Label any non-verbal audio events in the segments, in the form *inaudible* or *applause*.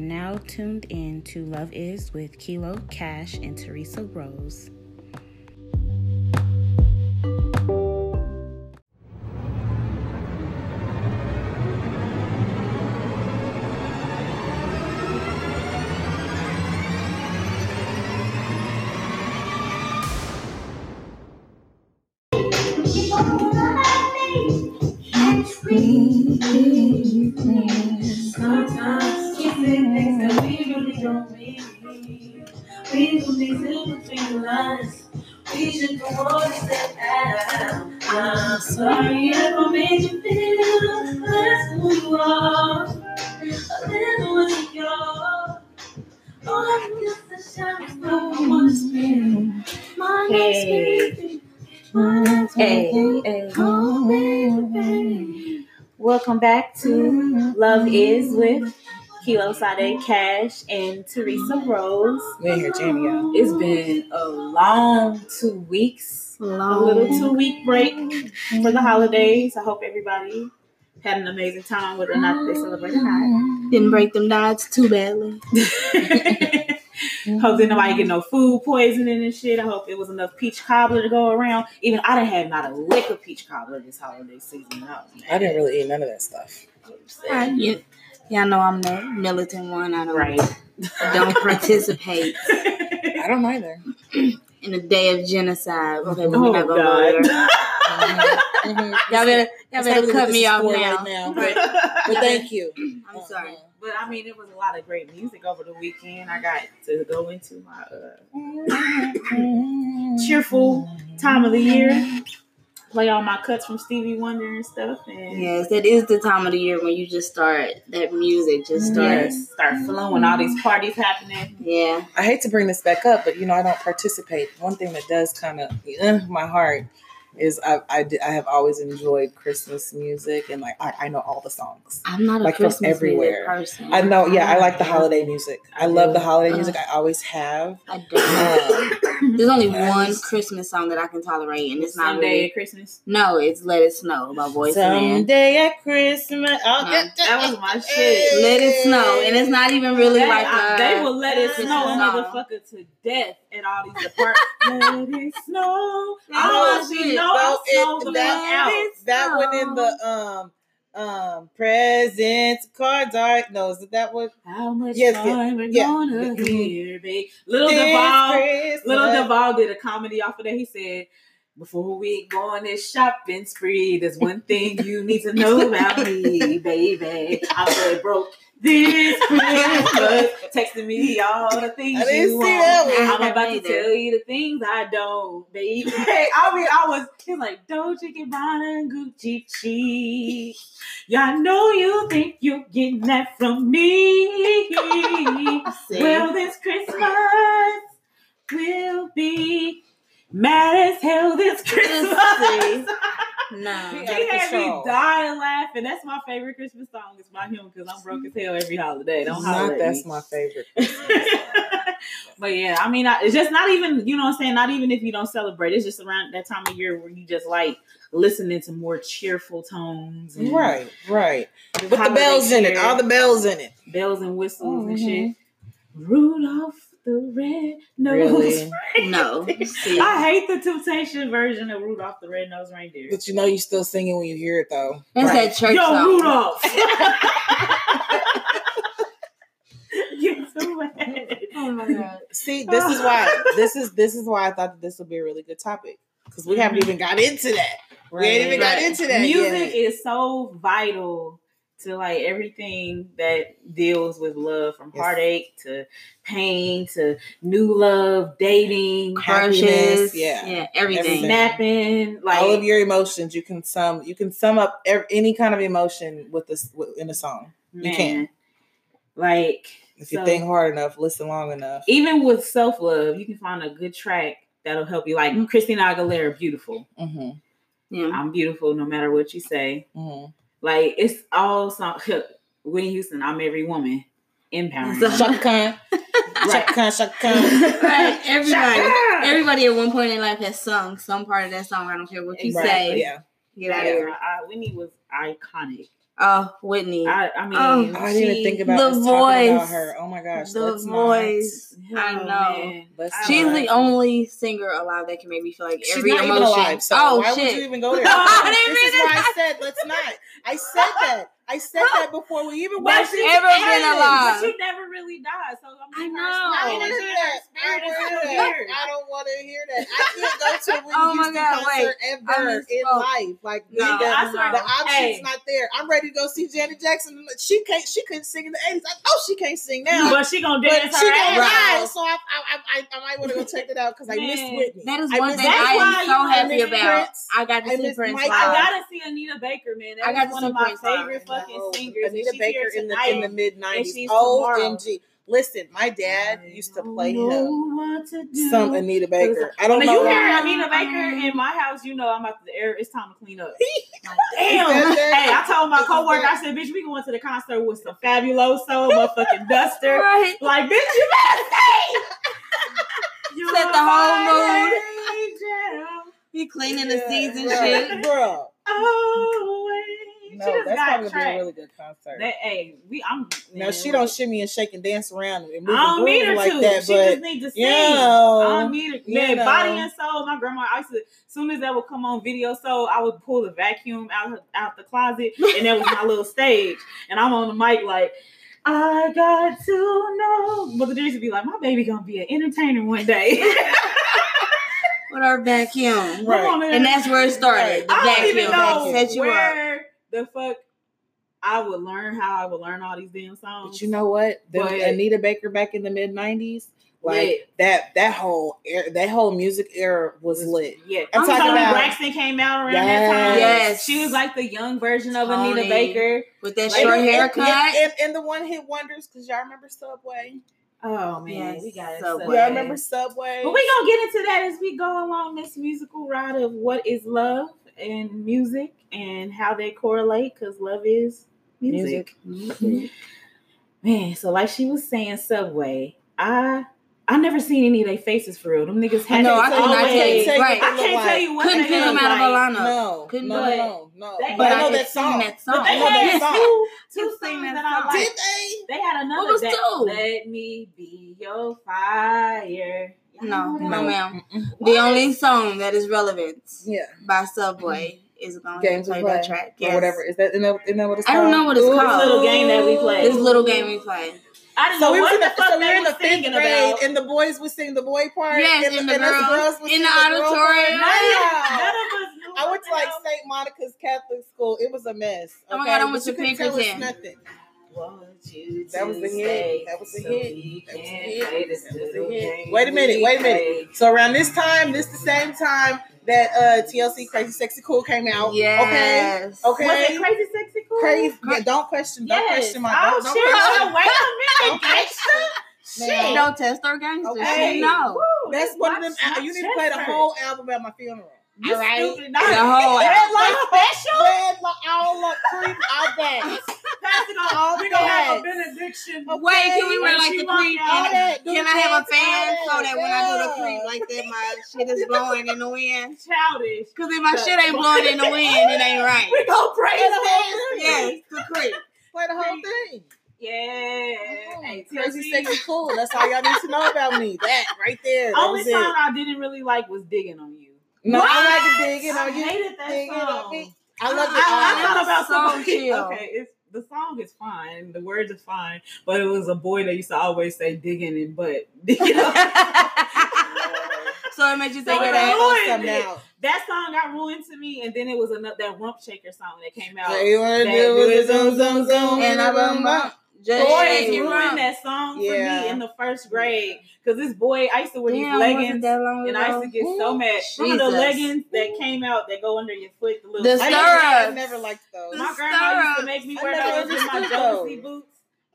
now tuned in to Love Is with Kilo Cash and Teresa Rose. Love Is with Kilo Sade Cash and Teresa Rose. We're here jamming, y'all. It's been a long two weeks, a little two week break for the holidays. I hope everybody had an amazing time, whether or not they celebrate or not. Didn't break them dots too badly. *laughs* hope that nobody get no food poisoning and shit. I hope it was enough peach cobbler to go around. Even I didn't have not a lick of peach cobbler this holiday season. I. I didn't really eat none of that stuff. I, you, y'all know I'm the militant one. I don't, Right. *laughs* don't participate *laughs* I don't either. *clears throat* in the day of genocide. Okay, Oh, we're not gonna go God. there. *laughs* Mhm. Y'all better, y'all better cut me off now. right now. Right. But thank you. *clears throat* I'm sorry. But I mean, it was a lot of great music over the weekend. I got to go into my uh, cheerful time of the year, play all my cuts from Stevie Wonder and stuff, and Yes, that is the time of the year when you just start that music just starts. yes, start flowing. All these parties happening. Yeah, I hate to bring this back up, but you know I don't participate. One thing that does kind of uh, my heart is I I, I have always enjoyed Christmas music and like I, I know all the songs. I'm not a Like from Christmas music everywhere. person. I know, yeah, I like the holiday music. I love the holiday Uh. music. I always have. I don't. *laughs* There's only I one Christmas song that I can tolerate, and it's not Sunday really. at Christmas. No, it's "Let It Snow" by Boyz II Men. Someday at Christmas, I'll No, get That was my shit. Let it snow, and it's not even really They, like I- a, they will let it Christmas snow a motherfucker to death at all these departments. *laughs* let it snow. That's I my want to shit. No, it- that- out. that one in the um um presents cards are no is that one How much Yes, time we're yeah, gonna *laughs* yeah. hear, babe? Little This Duval, Christmas. Little Duval did a comedy off of that. He said, "Before we go on this shopping spree, there's one thing you need to know about me, baby. I'm broke." This *laughs* Christmas, texting me all the things I didn't you see want. that one. I'm about to Either. tell you the things I don't, baby. I mean, I was, he was like, Dolce Gabbana and Gucci cheek. Yeah, I know you think you're getting that from me. Well, this Christmas will be mad as hell this Christmas. *laughs* no. *laughs* He Out of had me dying laughing. That's my favorite Christmas song. It's by him because I'm broke as hell every holiday. Don't holler Not that's me. my favorite. *laughs* but yeah, I mean, I, it's just not even you know what I'm saying. Not even if you don't celebrate, it's just around that time of year where you just like listening to more cheerful tones, and Right, right. With the holiday bells in it, all the bells in it. bells and whistles and Mhm. shit. Rudolph the red nose. Really? No. See, I hate the Temptation version of Rudolph the red nosed reindeer. But you know you're still singing when you hear it though. that's Right. that church Yo, song. Rudolph. *laughs* *laughs* Get so mad. Oh my god. See, this is why this is this is why I thought that this would be a really good topic. Because we haven't mm-hmm. even got into that. We ain't even got into that. Music yet. is so vital to like everything that deals with love, from Yes. heartache to pain to new love, dating, Happiness, Crushes. yeah. Yeah, everything. Everything. snapping, like all of your emotions. You can sum you can sum up ev- any kind of emotion with this with- in a song. man, can. like If you so- think hard enough, listen long enough. even with self love, you can find a good track that'll help you. Like Christina Aguilera, beautiful. Mm-hmm. Yeah. I'm beautiful no matter what you say. Mm-hmm. Like it's all some *laughs* Whitney Houston. I'm every woman. Empowering. So- *laughs* Chaka Khan. Chaka Khan, *laughs* Chaka Khan. right. Everybody. Everybody at one point in life has sung some part of that song. I don't care what you Right, say. Yeah. Get out of here. I- Whitney was iconic. Oh, Whitney. I, I mean, Oh, I didn't she- think about the us talking about voice. her. Oh my gosh, the let's voice. I Oh, know. man. She's don't the only singer alive that can make me feel like She's every not emotion. even alive. So oh why shit! would you even go *laughs* there? I this didn't mean is why I said let's not. I said that. I said that before we even But watched she's it. ever been alive? But alive. you never really died, so I, I mean, know. I spirit want is to hear that. I spirit is want to hear that. I don't want to hear that. I can't go to *laughs* a Whitney Oh Houston God, concert I ever in life. Like No, nigga, I the option's Hey. not there. I'm ready to go see Janet Jackson. She can't. She couldn't sing in the '80s. I know she can't sing now. But she gonna But dance she her gonna ass die, off. I, I, I, I, I might want to go check it out because I missed Whitney. That is I one thing I am so happy about. Prince. I got to I see Prince Mike. I gotta see Anita Baker, man. That I got to one see of my Prince live. favorite fucking Oh, singers. Anita Baker in the in the mid and '90s. she's tomorrow. OMG! Listen, my dad used to play him to some Anita Baker. I don't when know. you hear Anita Baker um, in my house, you know I'm about to air. It's time to clean up. *laughs* Like, damn. hey, I told my coworker. I said, "Bitch, we going to the concert with some fabuloso, motherfucking duster." Right. Like, bitch, you better stay. *laughs* You Set the whole mood. angel. He cleaning the season and shit. bro. Always. No, she just that's got probably gonna be a really good concert. That, hey, we, I'm. now man, she don't shimmy and shake and dance around and move I don't and need groove her like to. that, she but just need to sing. you I don't need it. you Man, know. body and soul. My grandma, I used to, as soon as that would come on video so I would pull the vacuum out her- out the closet, and that was my little *laughs* stage. And I'm on the mic like, I got to know. But the Teresa would be like, my baby gonna be an entertainer one day. *laughs* *laughs* With our vacuum. Right. Come on, man. And that's where it started. The I don't even vacuum know that set you up. Where the fuck I would learn how I would learn all these damn songs. But you know what? The But- Anita Baker back in the mid '90s, like Lit. that that whole era, that whole music era was lit. Yeah, I'm I'm talking talking about- Braxton came out around that time. Yes. she was like the young version of Tony. Anita Baker. With that Like, short and- haircut. and, and, and the one hit wonders because y'all remember Subway. Oh man, Yes, we got it. Subway. Y'all remember Subway? But we gonna get into that as we go along this musical ride of what is love and music and how they correlate because love is music. Music. Mm-hmm. *laughs* Man, so like she was saying, Subway. I I never seen any of their faces for real. Them niggas had No, to I could not tell you. Tell you Right. what I can't tell you what Couldn't they pick them out of a like. lineup. No, Couldn't no, do it. no, no. They But But I I know could that song. that But song. they I know that *laughs* had two, two Who songs that that I song? like. Did they? They had another was that two? let me be your fire. Y'all No, no, ma'am. Mm-mm. The only song that is relevant Yeah, by Subway is going games to play play that track. or whatever. Is that, isn't that, isn't that what it's I don't know what it's Ooh, called. This little game that we play. This little game we play. I didn't So know we was what in the, the fuck so we they were in the fifth thinking grade, about. and the boys would sing the boy part. Yes, and, and the us girls would in sing the auditorium. None of Yeah. none of us knew I went to like St. Monica's Catholic School. It was a mess. Oh my? God, I But went to couldn't Pinkerton. Nothing. Want you That was the hit. That was the so hit. That was the can hit. That was the little hit. Wait a minute. Wait a minute. So around this time, this the same time that uh TLC Crazy Sexy Cool came out. Yes. Okay. Okay. Was it crazy sexy cool? Crazy. Yeah, don't question. Don't Yes. question my. Oh Don't, don't shit! question. Oh, wait a minute, Don't gangster. Now, Shit. Don't test our gangster. Okay. She know. Woo, That's one of them. my You need to play the whole album at my funeral. You All right? stupid. The whole Red album. *laughs* light special. Red light, all up, creep, all that. Pass it on. All We gonna have a benediction. Okay. Wait, can we wear like the walk creep? out, All and- that. Do Can the I have a fan so that when I do the Yeah. creep like that, my shit is blowing in the wind? Childish. Because if my shit ain't blowing in the wind, it ain't right. *laughs* We gonna praise the whole thing. Yes, the creep. Play the whole thing. Yeah. Oh, hey, Crazy, TLC. sexy, cool. That's all y'all need to know about me. That right there. That Only was it. song I didn't really like was "Digging on You." No, What? I like to dig in I you. hated that Dig in on song. me. I love it. I, I all. thought about So somebody. chill. *laughs* Okay, it's the song is fine. The words are fine, but it was a boy that used to always say "digging and butt." *laughs* Digging *laughs* on- so it made you So think it of that. ruined something it. out. that song got ruined to me, and then it was another that Rump Shaker song that came out. All you wanna That do is do zoom, it, zoom, zoom, And I bum bum. Just Boys shake it ruined that song for me in the first grade because this boy I used to wear Damn, these leggings. that long And I used to ago? get so mad. Remember the leggings that came out that go under your foot? The little The I I never, I never liked those. My The grandma used to make me wear those in my understood Josie those. boots.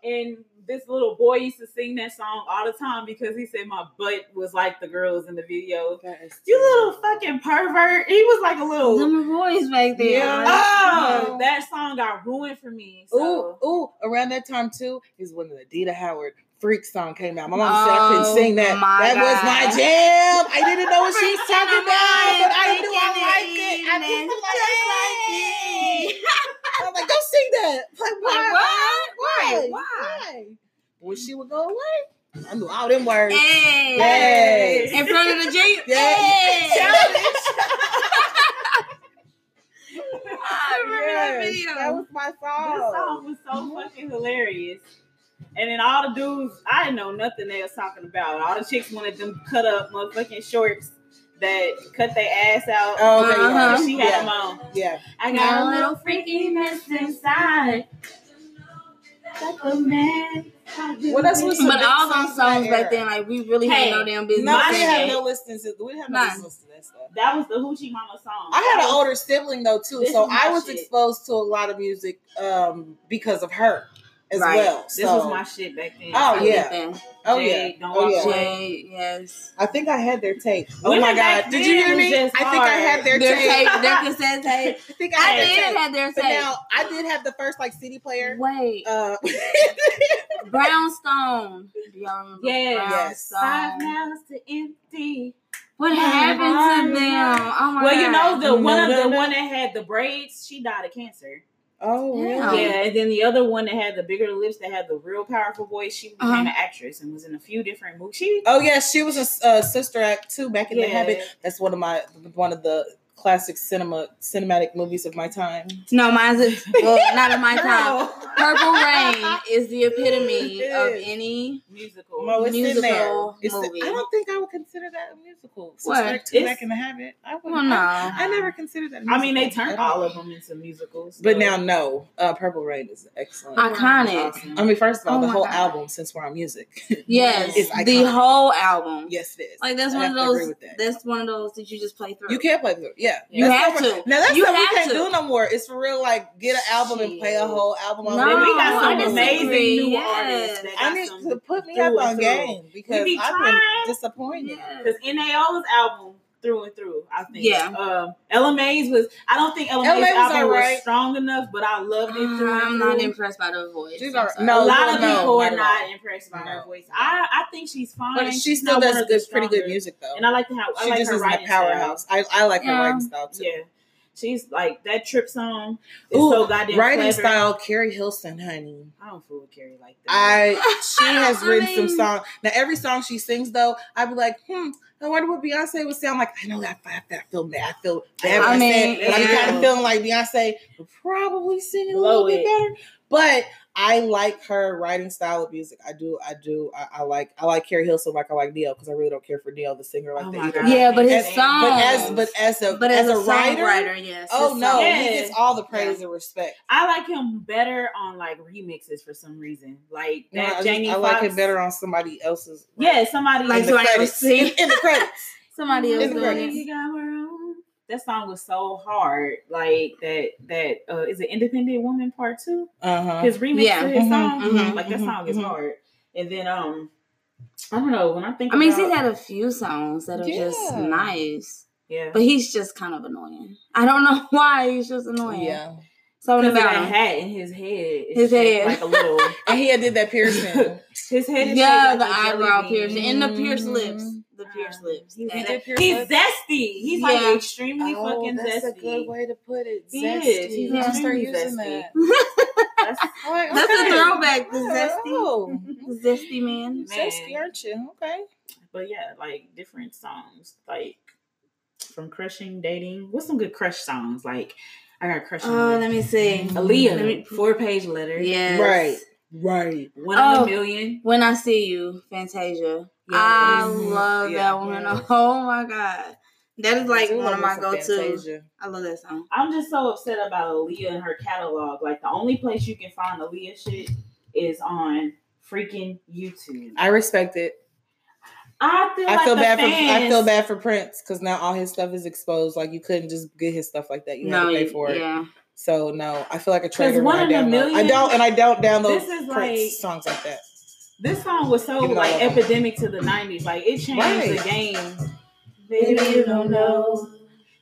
And this little boy used to sing that song all the time because he said my butt was like the girls in the video. You little fucking pervert. He was like a little. Them boys back there. Yeah. Oh, No. that song got ruined for me. So. Ooh, ooh! Around that time too is when the Adina Howard "Freak" song came out. My mom said I couldn't Oh, sing that. my That was my jam. I didn't know what she was *laughs* talking about, but I knew I liked it. I evening. just like it. I was like, go sing that. that. Like, why? what? Why? Why? Why? When she would go away, I knew all them words. Hey. Yes. In front of the Jeep. Yeah. Hey. I remember that video. That was my song. That song was so mm-hmm. fucking hilarious. And then all the dudes, I didn't know nothing they was talking about. All the chicks wanted them cut up motherfucking shorts that cut their ass out. Oh, okay, Uh-huh. She had them on. yeah. I got a little freakiness inside. Like a man. What else was But all songs those songs back era? then, like we really Hey, had no damn business. No, My we didn't have no listens. To, we didn't have no None. listens to that stuff. That was the Hoochie Mama song. I had an older sibling though too, This so I was shit. exposed to a lot of music um, because of her as Right. well. This so, was my shit back then. Oh, yeah. that. oh Jade, yeah, Don't oh yeah. Away. Jay, yes. I think I had their tape. Oh Women my god, did you hear me? I think I had their Their tape. tape, their cassette *laughs* tape. I think I I had did their tape. have their But now I did have the first like CD player. Wait, Uh, *laughs* Brownstone. Do y'all remember Yes. Yes. Five miles to empty. What happened to them? Oh my god. Well, you know the one of No, no, the *laughs* one that had the braids, she died of cancer. Oh really? Yeah. Yeah, and then the other one that had the bigger lips, that had the real powerful voice, she became Uh-huh. an actress and was in a few different movies. She Oh yeah, she was a uh, sister act too back in the habit. That's one of my one of the classic cinema cinematic movies of my time. No, mine's a, well, not in my *laughs* time. Purple Rain is the epitome It of any. musical. No, it's in there. Musical It's the- I don't think I would consider that a musical. What? Suspect It's- back in the habit. I would Well, no. I, I never considered that. a I mean, they turned all of them into musicals. But now, no. Uh, Purple Rain is excellent. Iconic. Awesome. I mean, first of all, Oh the whole God. album. Since we're on music, *laughs* Yes, It's the whole album. yes, it is. Like that's I one of those. that. That's one of those that you just play through. You can't play through. Yeah, You That's have to. Now that's You something we can't to. do no more. It's for real. Like get an album and play a whole album. on No, And we repeat. got I some amazing disagree. new Yes. artists. I need to put me up on through. game because I've been disappointed. Yeah. Because NAO's album through and through, I think. Yeah. Um, Ella Mai's was. I don't think Ella Ella Mai's was album alright. was strong enough, but I loved it through I'm through. not impressed by the voice. She's I'm alright. No, a lot of people not are at not impressed by No. her voice. I I think she's fine. But she She's still does good, pretty good music though. And I like the how I she like just her isn't a writing powerhouse. I, I like her Yeah. writing style Style. too. Yeah, she's like that trip song. Is Ooh, so goddamn writing clever. style, Keri Hilson, honey. I don't fool with Keri like that. I *laughs* she has I written some mean- songs. Now every song she sings though, I'd be like, hmm, I wonder what Beyonce would sound like. I know that I, I feel bad. I feel bad. I I, mean, but I'm kind of feeling like Beyonce would probably sing it a Blow little bit it. better. But I like her writing style of music. I do. I do. I, I like. I like Keri Hilson like I like Ne-Yo because I really don't care for Ne-Yo the singer like Oh that my either. God. Yeah, but his And- song. But as but as a but as, as, a, writer, songwriter, yes. oh no, song- he gets all the praise and respect. I like him better on like remixes for some reason. Like No, that I, just- Jamie I like Foxx- it better on somebody else's. Yeah, somebody Like in the somebody else credits. In, in the credits. Somebody else In the doing credits. it. That song was so hard. Like that. That uh, is it. Independent Woman Part Two. Uh huh. His remix Yeah. to his Mhm, song. mhm, like that mhm, song is mhm. hard. And then um, I don't know. When I think, I mean, about, he's had a few songs that are just nice, yeah. but he's just kind of annoying. I don't know *laughs* why he's just annoying. Yeah. Something Because of about that him. hat in his head. His head. like a little. *laughs* And he had did that piercing. *laughs* His head is Yeah, shaped the like a jelly eyebrow piercing and the pierced lips. The pierced Um, lips. He's, He And- did pierce he's lips? zesty. He's Yeah. like extremely Oh, fucking that's zesty. That's a good way to put it. He Zesty. is. He's I'm gonna start using zesty. that. *laughs* That's, *laughs* I'm That's okay. a throwback, the zesty. Oh, *laughs* The zesty man. Man. zesty, aren't you? Okay. but yeah, like different songs, like from crushing, dating. What's some good crush songs? Like I got crush Oh, let me see. Aaliyah, Let me- four page letter. Yes. Right. Right. One Oh. in a oh, million. When I see you, Fantasia. Yeah. I love Yeah. that one. Yeah. *laughs* Oh my god. That is like one of my go to. Fantasia. I love that song. I'm just so upset about Aaliyah and her catalog. Like the only place you can find Aaliyah shit is on freaking YouTube. I respect it. I feel I like feel the bad for I feel bad for Prince because now all his stuff is exposed. Like you couldn't just get his stuff like that. You had to pay you- for it. Yeah. So no, I feel like a traitor one I in a download. I don't, and I don't download This is like- songs like that. This song was so Even like love him. epidemic to the '90s. Like it changed Right. the game. Baby, you don't know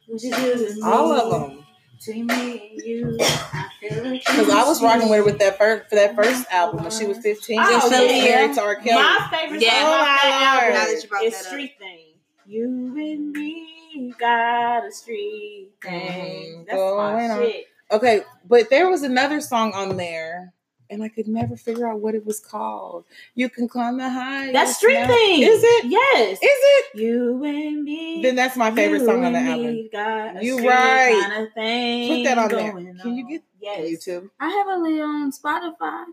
what you do to me. All of them. Between me and you, I feel like Because I was rocking with her with that first for that first album when she was 15. Oh, Just yeah. married to R. Kelly. My favorite Yeah. song off that Oh, my album Now that you brought is that up. Street Thing. You and me got a street thing. Mhm. That's Going my on. shit. Okay, but there was another song on there, and I could never figure out what it was called. You can climb the high. That's Street Thing. Is it? Yes. Is it? you and me. Then that's my favorite song on the album. got You right. Kind of thing Put that on there. going Can you on. get yes. YouTube? I have Aaliyah on Spotify.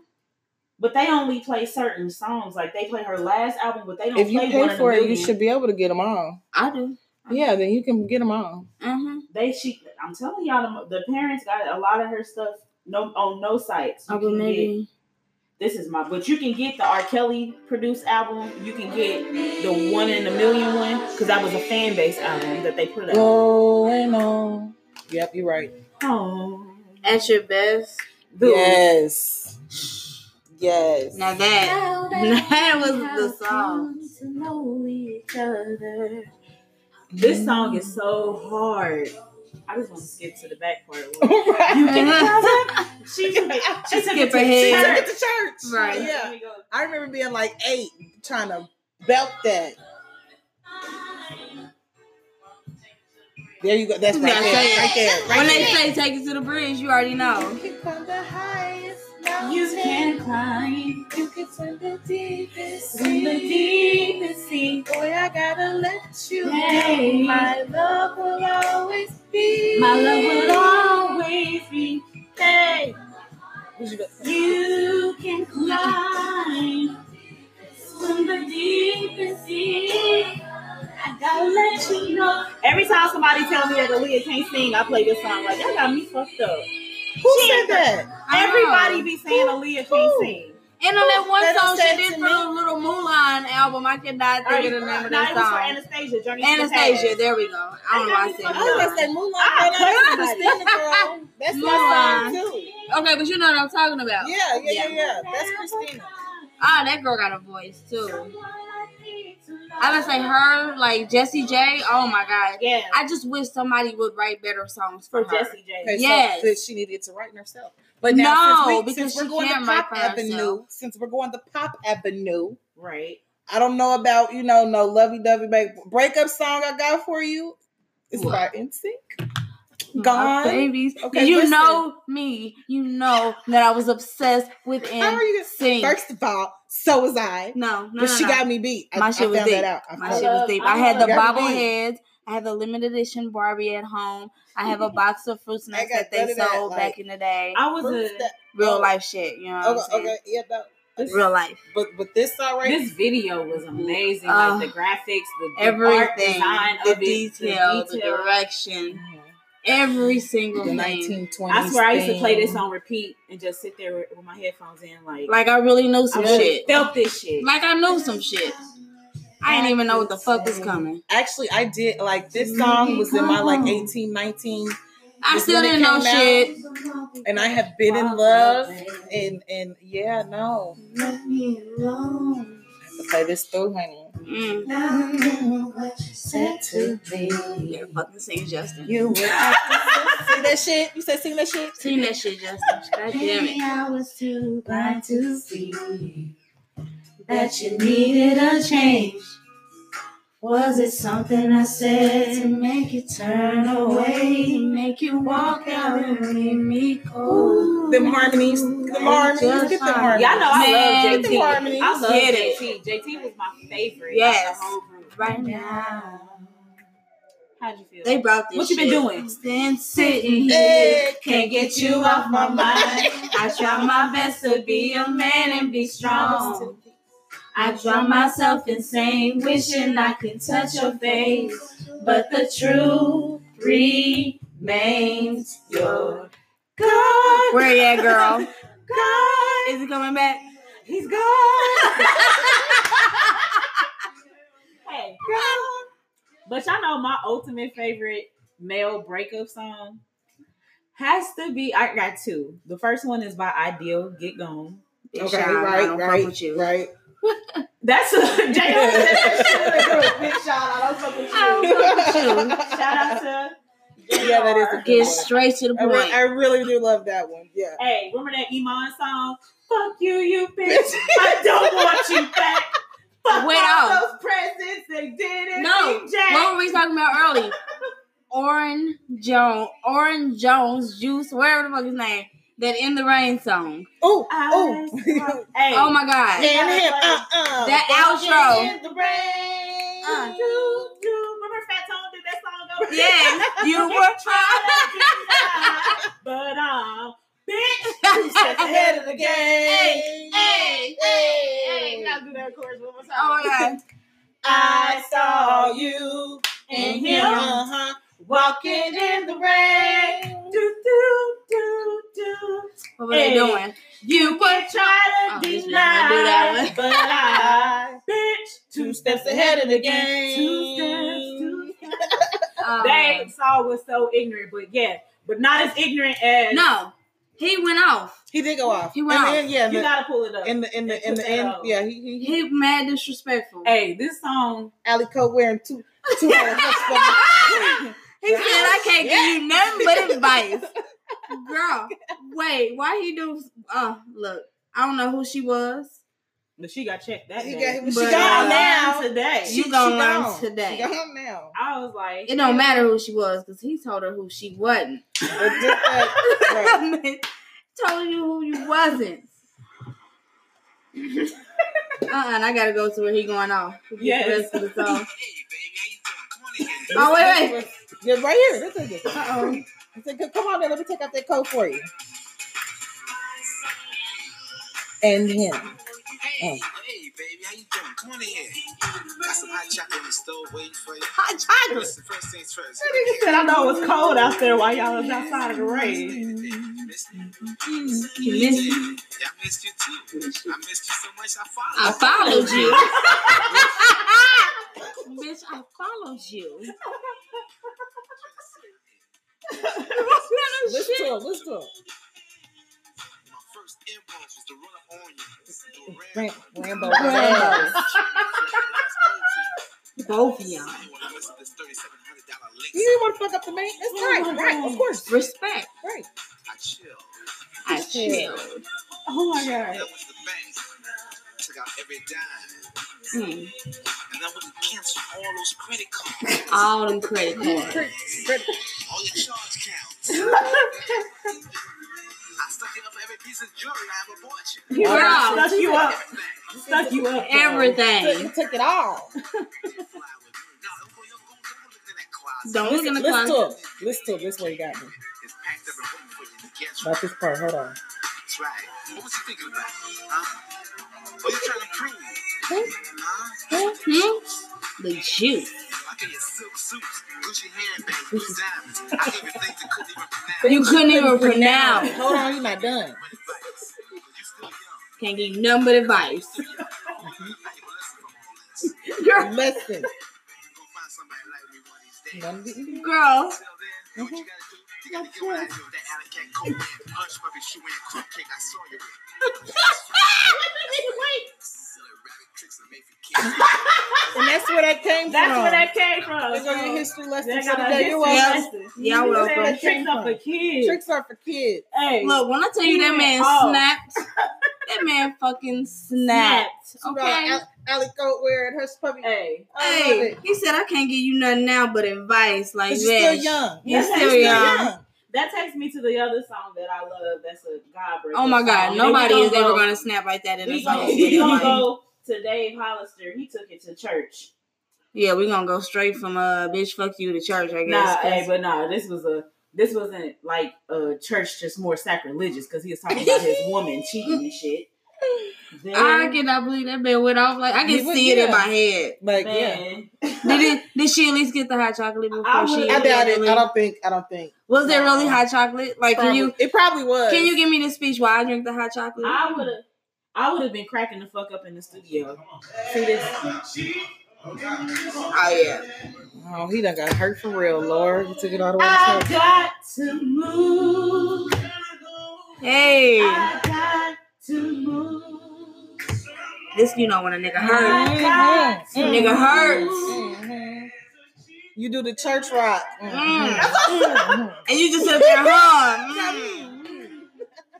But they only play certain songs. Like they play her last album, but they don't If you pay for it, you should be able to get them all. I do. Yeah, then you can get them all. Mm-hmm. They she. I'm telling y'all, the, the parents got a lot of her stuff no on no sites. You Oh, but can get- this is my. But you can get the R. Kelly produced album. You can get the one in a million one because that was a fan base album that they put out. Oh, Going on. Yep, you're right. Oh, At your best. dude. Yes. Yes. Now that *laughs* that was the song. This song is so hard. I just want to skip to the back part. *laughs* right. You can *laughs* she, she took it Skip to ahead. Took church. it to church. Right. Yeah. I remember being like eight, trying to belt that. There you go. That's You right gotta there. Right there. Right when they say take it to the bridge, you already know. You can climb You can climb You can swim the deepest the sea. deepest sea. Boy, I gotta let you Hey. know my love will always be. My love will always be. Hey, you- can climb swim the deepest sea. I gotta let you know. Every time somebody tell me that Aaliyah can't sing, I play this song. Like that got me fucked up. Who said that? Everybody be saying Aaliyah can't Who? sing. And on that one They song she did to for the little Mulan album, I cannot think of the name of Nah, that it was for song. Anastasia. Journey to the Anastasia, there we go. I don't know why I said I was gonna Mulan. *laughs* Mulan. Ah, but that's somebody. Christina, girl. That's my song too. Okay, but you know what I'm talking about. Yeah, yeah, yeah, yeah. That's Christina. Ah, that girl got a voice too. I would say her, like Jessie J. Oh my god. Yeah. I just wish somebody would write better songs for, for her. Jessie J. Okay, Yes. so she needed to write herself. But now, No, since, we, because since we're going to Pop for Avenue, herself. since we're going to Pop Avenue, Right. I don't know about you know no lovey dovey breakup song I got for you. It's by NSYNC. My Gone. babies. Okay, you listen. know me. You know that I was obsessed with How? NSYNC. First of all, so was I. no, no, but no, she no. got me beat. I, My I shit was found deep. that out. I My shit was deep. I I had the love- bobbleheads. I had the limited edition Barbie at home. I have a *laughs* box of fruit snacks that they none of that, sold like- back in the day. I was a that- Real oh. life shit, you know what Okay, I'm saying? okay, yeah, no. Real life. But but this song This video was amazing. Uh, like the graphics, the, the art Everything, design the of it, detail, the, detail. direction, every single the thing. 1920s. I swear I used to play this on repeat and just sit there with, with my headphones in, like, Like I really knew I some really shit. felt this shit. Like I knew some shit. I didn't even know what the fuck was coming. Actually, I did like this song was in my like 18, 19, I still didn't know came shit. and I have been in love and and yeah, no. Let me alone. I have to play this through, honey. Mm. Now I know what you said to me. Yeah, fucking sing Justin. You were sing that shit. You said sing that shit. Sing that shit, Justin. God damn it. I was too blind to see that you needed a change. Was it something I said to make you turn away, make you walk out and leave me cold? Them harmonies. Them harmonies. Get them fine. harmonies. Y'all know I Man, love JT. harmonies. I love JT. JT was my favorite. Yes. Out of the whole group. Right now. How'd you feel? They brought this What you been shit. doing? Been sitting here. Hey, Can't get you off my mind. I try my best to be a man and be strong. I drive myself insane, wishing I could touch your face. But the truth remains your God. Where you at, girl? *laughs* God, Is he coming back? he's gone. *laughs* hey, God. But y'all know my ultimate favorite male breakup song has to be. I got two. The first one is by Ideal, Get Gone. Okay, shout out. I right, right, with you. right. That's a J.O. said that shit in the group. Big shout out. I don't fuck with you. I don't fuck with you. Shout out to Yeah, that is a good Get one. straight to the I, re- point. I really do love that one. Yeah. Hey, remember that Iman song? Fuck you, you bitch. I don't want you back. Fuck Wait all out. those presents they didn't No, bring what were we talking about early? *laughs* Orange Jones, Orange Jones juice, whatever the fuck his name, that in the rain song. Oh, oh. Hey, *laughs* Oh my god. And him, uh, uh, That outro. in the rain. Uh. do, do. Remember Fat Tone did that song? over? Yeah, you *laughs* were try to deny, but um, bitch, *laughs* two steps ahead of the game. Hey, hey, hey, hey. hey. Now do that chorus one more time. Oh my god. I saw you and him Uh-huh. Walking in the rain. Do do do do. What were they doing? You could try to Oh, deny, do that one. but I, *laughs* bitch, Two steps ahead of the game. Two steps, two steps. Um, That song was so ignorant, but yeah, but not as ignorant as no, he went off. He did go off. He went and off. then, yeah, in You the, gotta pull it up. in the in the in the end, out. yeah, he he, he He mad disrespectful. hey, this song. alley coat wearing two two *laughs* *laughs* hundred bucks. He said, "I can't give you nothing but advice." *laughs* Girl, wait, why he do? Uh, look, I don't know who she was. But she got checked that she day. got- she But, gone uh, now. today. You gonna learn gone. today. She gone now. I was like, It don't matter who she was because he told her who she wasn't. But just that, right. told you who you wasn't. *laughs* uh-uh, and I gotta go to where he going off. Yes. The rest of the song. *laughs* Hey, baby, how you doing? Come on in here. Oh wait, wait. Yeah, right here. This is it. Uh oh. I said, come on, then let me take out that coat for you. And him. Hey, hey, baby, how you doing? Come on in here. Got some hot chocolate in the stove waiting for you. Hot chocolate. First, first things first. That nigga said, I know it was cold out there while y'all was outside of the rain. You missed me. You missed me. Yeah, I missed you too. I missed you so much. I followed. I followed you. *laughs* Bitch, I followed you. *laughs* Listen to him. Listen to him. My first impulse was to run up on you. Ram- Rambo. Rambo. Rambo. You Both of y'all. wanna listen to this $3,700 You links? didn't want to fuck up the man. That's right. Right. Of course. Respect. Right. I chilled. I chilled. Oh my Then I god. went to the bank. Took out every dime. Mm. And I went to cancel all those credit cards. All them credit cards. All your charge counts. *laughs* I stuck it up every piece of jewelry I ever bought you. He Girl. stuck you up. Everything. Stuck you up. Everything. You took it all. Fly with me. No, don't go, don't go, don't look in that closet. Don't look in the Listen to closet. him. Listen to him. This way you got me. It's packed up and waiting for you to get. About this part. Hold on. That's right. What was you thinking about? Huh? What you trying to prove? Huh? Hmm? The juice. You silk suits, Gucci handbags, Gucci diamonds. I gave you things you couldn't even pronounce. You couldn't even pronounce. Hold on. You're not done. But advice, but you still young. Can't give you nothing but advice. You will listen from. Girl, Listen. Go find somebody like me one of these days. None of the- girl. Then, you gotta do? You gotta get what I do. That alley cat coat and hush puppy shoe and crumb cake I saw you with. Silly rabbit tricks are made for kids. *laughs* And that's where that came That's from. That's where that came from. There go your history lesson They for got the a day. history You're welcome. lesson. Yeah, You welcome. said Tricks up for kids. Tricks are for kids. Hey, Look, when I tell you that man Oh. snapped, *laughs* that man fucking snapped. Okay. Al- Alley coat wearing her puppy. hey. Hey, he said I can't give you nothing now but advice. Like 'Cause you're still young. You're Yes, still he's young. That takes me to the other song that I love. That's a God. Oh my. God, And nobody we is ever gonna snap like that in a We song. we gonna *laughs* go to Dave Hollister. He took it to church. Yeah, we're gonna go straight from uh bitch fuck you to church, I guess. Nah, 'cause- hey, but nah, this was a this wasn't like a church, just more sacrilegious because he was talking about his woman *laughs* cheating and shit. Then, I cannot believe that man went off like I can He would- see it in my head. Like, yeah. Did it? *laughs* Did she at least get the hot chocolate before I she? would- I doubt it. really- I don't think. I don't think. Was there really hot chocolate? Like, can you It probably was. can you give me the speech while I drink the hot chocolate? I would have. I would have been cracking the fuck up in the studio. See this? Oh yeah. Oh, he done got hurt for real, Lord. He took it all the way I to church. got to move. Hey, I got to move. this you know when a nigga hurt. I got to Nigga hurts. Mhm. You do the church rock. Mm. Mhm. And you just sit up there and hum. Mm.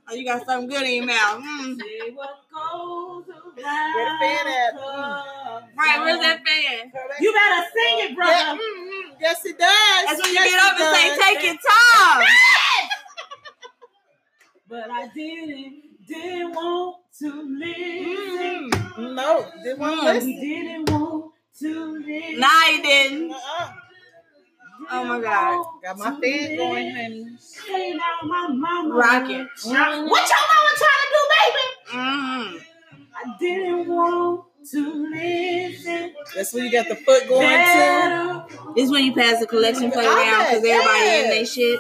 Oh, you got something good in your mouth. Mm. Say what goes Where the fan at? around. Right, where's that fan? You better sing it, Yeah, brother. mhm. Yes, it does. That's when you Yes, get up and say, does. take your time. *laughs* But I didn't, didn't want to live. Mm, no, didn't want to Mm. listen. Didn't want to live. Nah, you didn't. Uh-uh. Oh my God. Got my fan going, honey. Hey, now my mama. Rocking. Mm. What your mama trying to do, baby? Mm. I didn't want to listen. That's when you got the foot going too. Better. This when you pass the collection plate I around because everybody in yeah. they shit.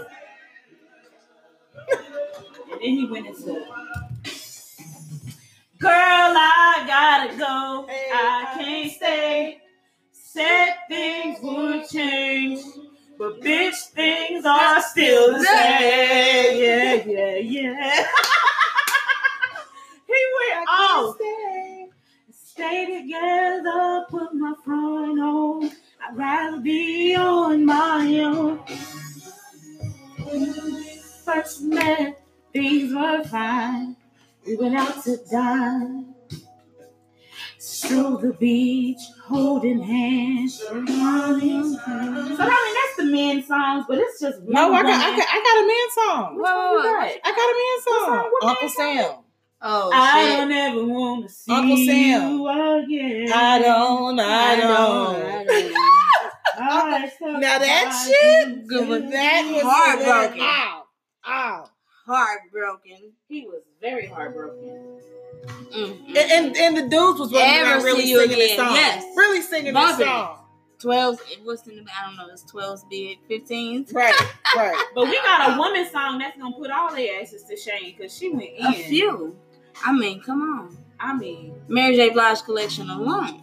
And then he went into Girl, I gotta go. Hey, I can't stay. Said things would change. But bitch, things are still the same. Yeah, yeah, yeah. *laughs* he went off. Oh. Stay together, put my front on. I'd rather be on my own. When we first met, things were fine. We went out to dine. Stroll the beach, holding hands. So I mean, that's the men songs, but it's just one No, I got, I got, I got a man song. Which one? I got a man song. song? Uncle man song? Sam. Oh I shit. don't ever want to see Uncle Sam. you again. I don't, I don't. I accept *laughs* Now that shit, duty. that was Heartbroken. Ow, ow. Heartbroken. He was very heartbroken. Mm. And, and and the dudes was running Ever around really singing this song. yes. Really singing this Bumping. song. 12, it was in the, I don't know, it's 12's big, 15's. Right, right. *laughs* But we got a woman song that's gonna put all their asses to shame because she went in. A few. I mean, come on. I mean, Mary J. Blige collection alone.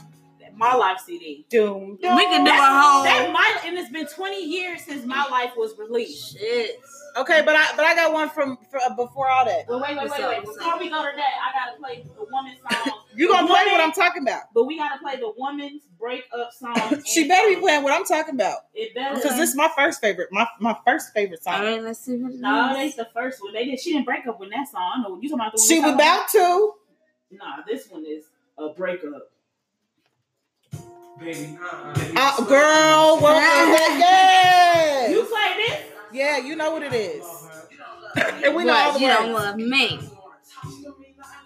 My life CD. Doom, We can do a That's- whole That might, and it's been 20 years since my life was released. shit. Okay, but I but I got one from, from uh, before all that. But wait, wait, wait, wait. Before we go to that, I gotta play the woman song. *laughs* You gonna The play woman- what I'm talking about? But we gotta play the woman's breakup song. *laughs* She and better be playing what I'm talking about It better. because this is my first favorite. My my first favorite song. right, let's see what it is. No, that's the first one. They did. She didn't break up with that song. I know you talking about the one. She was talking about to. Nah, this one is a breakup. Baby, Uh, girl, what was that? You Yeah. play this? yeah, you know what it is. And we know all But the you don't love me.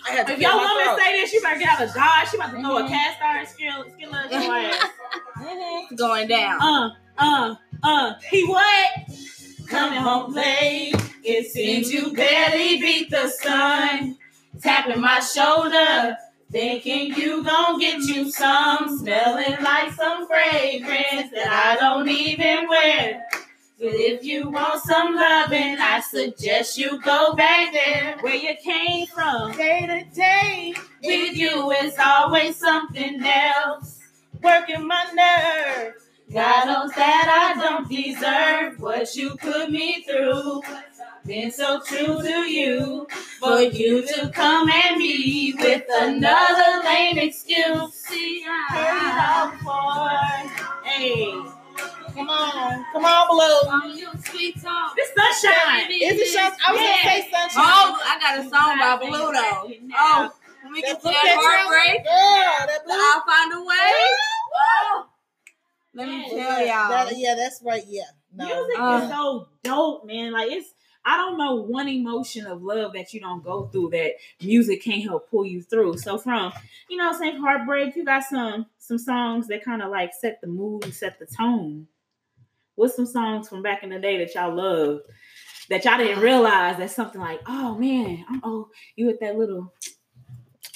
I had to If clear your my woman throat. say this, you better get out of dodge. She about to throw a Mhm. cast iron skill skillet at your ass. *laughs* Mhm. Going down. Uh, uh, uh. He what? Coming home late. It seems you barely beat the sun. Tapping my shoulder. Thinking you gon' get you some. Smelling like some fragrance that I don't even wear. But if you want some loving, I suggest you go back there where you came from. Day to day, with you is always something else. Working my nerve. God knows that I don't deserve what you put me through. Been so true to you, for you to come at me with another lame excuse. See, I heard it all. Hey, Come on, come on, Blue. On you, sweet talk. this sunshine. Is it shut? I was Yeah. gonna say sunshine. Oh, I got a song by Blue though. Oh, when we get to Look that heartbreak, Girl, that. I'll find a way. Oh, let me tell y'all. that- yeah, that's right. Yeah. No. Music Uh. is so dope, man. Like it's I don't know one emotion of love that you don't go through that music can't help pull you through. So from, you know, saying heartbreak, you got some some songs that kind of like set the mood and set the tone. What's some songs from back in the day that y'all loved that y'all didn't realize that something like, oh man, I'm oh you with that little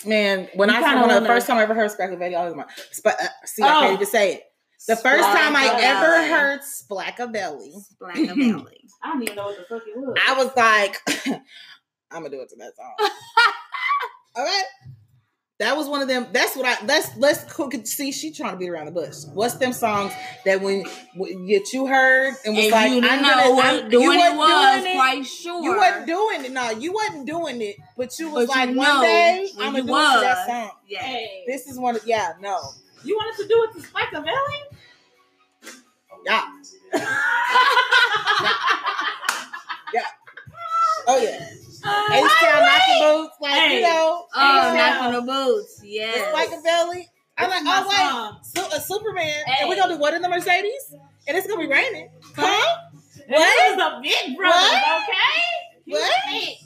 Man, when You I when the first time I ever heard Spackle Belly, I was like, uh, see, I Oh. can't even say it. The first time I ever heard Splackle Belly, Splackabelly. *laughs* I don't even know what the fuck it was. I was like, *laughs* I'm gonna do it to that song. *laughs* All right. That was one of them. That's what I. Let's let's cook it. See, she trying to beat around the bush. What's them songs that when, when that you heard and was and like, you I'm know gonna, what I'm, doing you it wasn't doing it. quite sure. You wasn't doing it. No, you wasn't doing it. But you was But like, you one day I'm gonna do it to that song. Yeah. Hey, This is one. Of, yeah, no, you wanted to do it to Spike Valley? Yeah, yeah. oh yeah. H Town knocking boots, like Hey. you know, Oh, um, Hey, knocking the boots. Yes. it's like a belly. I'm like, This oh wait. Su- a Superman, Hey. and we gonna do what in the Mercedes? and it's gonna be raining. Huh? What is a big brother? What? Okay. He's What?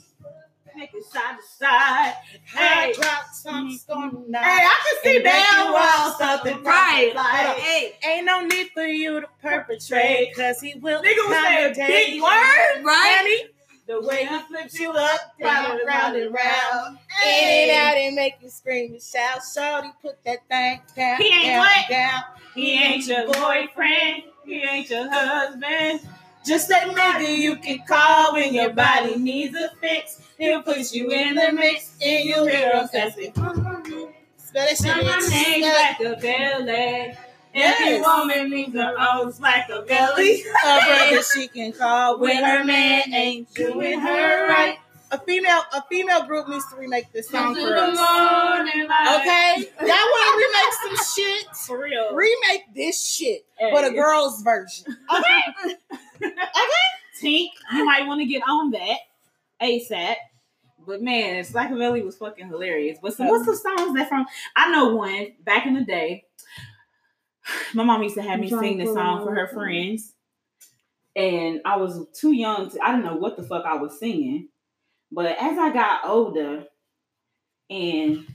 Side to side. Hey, Hey. drop some storm mm-hmm. Hey. I can see And damn well something right. Like, Hey, Ain't no need for you to perpetrate, cause he will nigga was saying big words. right? The way he flips you You up, down, round and round. In and out and make you scream and shout. Shorty, put that thing down. He ain't down, what? down. He ain't your boyfriend. He ain't your husband. Just that nigga you can call when your body needs a fix. He'll put you in the mix and you'll hear him say, Spell that shit Now my in. name's Spell like a belly. Yes. Every woman needs her own like a belly. *laughs* a brother *laughs* she can call when her man ain't doing her right. A female, a female group needs to remake this song Into for us. Okay, y'all want to *laughs* remake some shit? For real. Remake this shit, Hey. but a girl's version. Okay, Tink, you might want to get on that ASAP. But man, Slackavelli was fucking hilarious. But what's the songs that from? I know one back in the day. My mom used to have me sing this song for her friends, and I was too young to. I didn't know what the fuck I was singing. But as I got older, and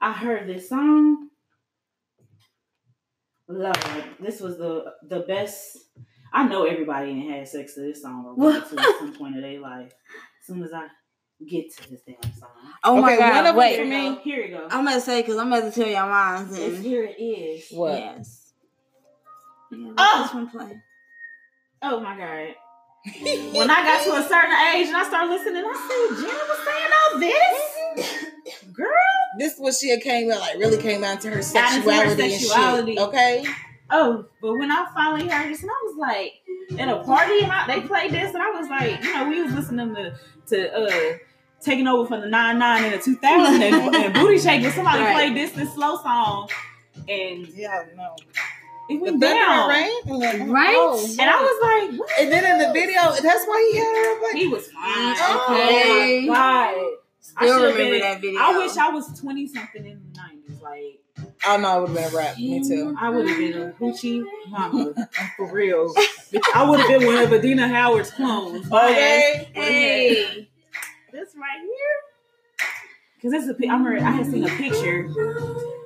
I heard this song, Lord, this was the the best. I know everybody ain't had sex to this song or wanted to at some point of their life. As soon as I get to this damn song, Oh my Okay, one god! of them Wait, for here me. you go. Here you go. I'm gonna say because I'm gonna tell y'all mine. It's, Then. here it is. What? Yes. Yeah, let Oh! this one play. Oh my god. when I got to a certain age and I started listening, I said, Jenna was saying all this? Girl. This was she came out like really came out to her Out into her sexuality, sexuality. and shit. Okay, Oh, but when I finally heard this, and I was like, at a party, and I, they played this, and I was like, you know, we was listening to to uh taking over from the nine nine in the two thousand and, *laughs* and booty shaking. Somebody Right. played this this slow song, and yeah, no. it The went thunder down. and rain, and Right? oh, And I was like, what? And then in the video, that's why he had her like. He was fine. Okay. Oh my god. I Still should've remember been- that video. I wish I was twenty something in the nineties. Like Oh no, it would have been a rap. Me too. I would have been a hoochie mama *laughs* for real. I would have been one of Adina Howard's clones. Okay. Hey. this right here. Cause this is a pic- I remember I had seen a picture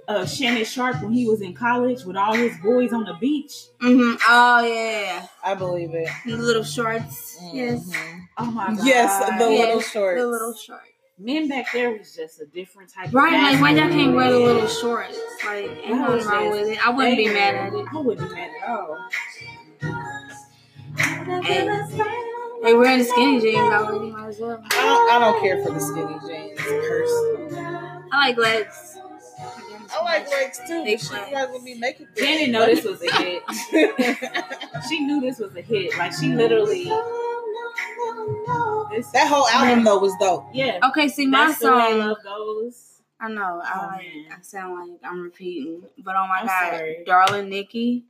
of Shannon Sharpe when he was in college with all his boys on the beach. hmm Oh yeah. I believe it. The little shorts. Yes. Mhm. Oh my god! Yes, the Yeah, little shorts. The little shorts. Men back there was just a different type. Of right, of like why y'all can't wear the little masculine. shorts? Like ain't That was nothing wrong just- with it. I wouldn't be mad at it. I wouldn't be mad at all. Hey. They wearing the skinny jeans I already, might as well. I don't, I don't care for the skinny jeans personally. I like legs. I like legs too, They but she flat. not gonna be making. Jen didn't know this was a hit. *laughs* She knew this was a hit. Like she literally. This, that whole album though was dope. yeah. Okay, see my That's the way song. love goes. I know. I Oh, like. I sound like I'm repeating, but oh my I'm god, sorry. darling Nikki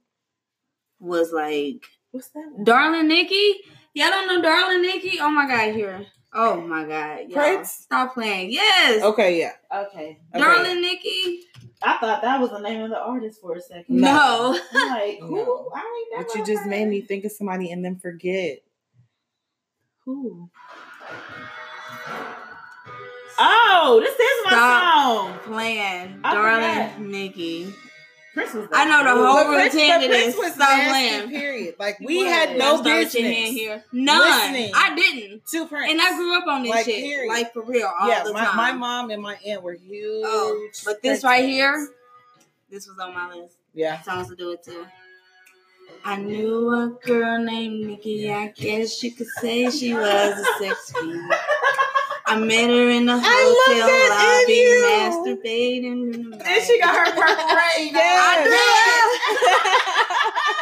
was like What's that? one? darling Nikki. Y'all don't know darling Nikki? Oh my god, here. Oh my god, y'all. Prince? Stop playing. Yes, Okay, yeah. Okay. Okay. darling Nikki. I thought that was the name of the artist for a second. No. I'm like, *laughs* who? No. I ain't never But you just heard made me think of somebody and then forget. Who? Oh, this is my Stop. song. playing, I darling forgot. Nikki. Was. I know the whole Prince, routine to this. was Stop playing. period. Like we was. had no Start with your hand business here. None. listening. I didn't. to Prince. And I grew up on this Like, shit, period. like for real, all yeah, the my, time. my mom and my aunt were oh, huge. Oh, but this Prince right fans. here, this was on my list. Yeah. Songs to do it too. I knew a girl named Nikki. I guess you could say she was a sex fiend. I met her in the I love hotel lobby, in masturbating in the And she got her purple rain. Yes.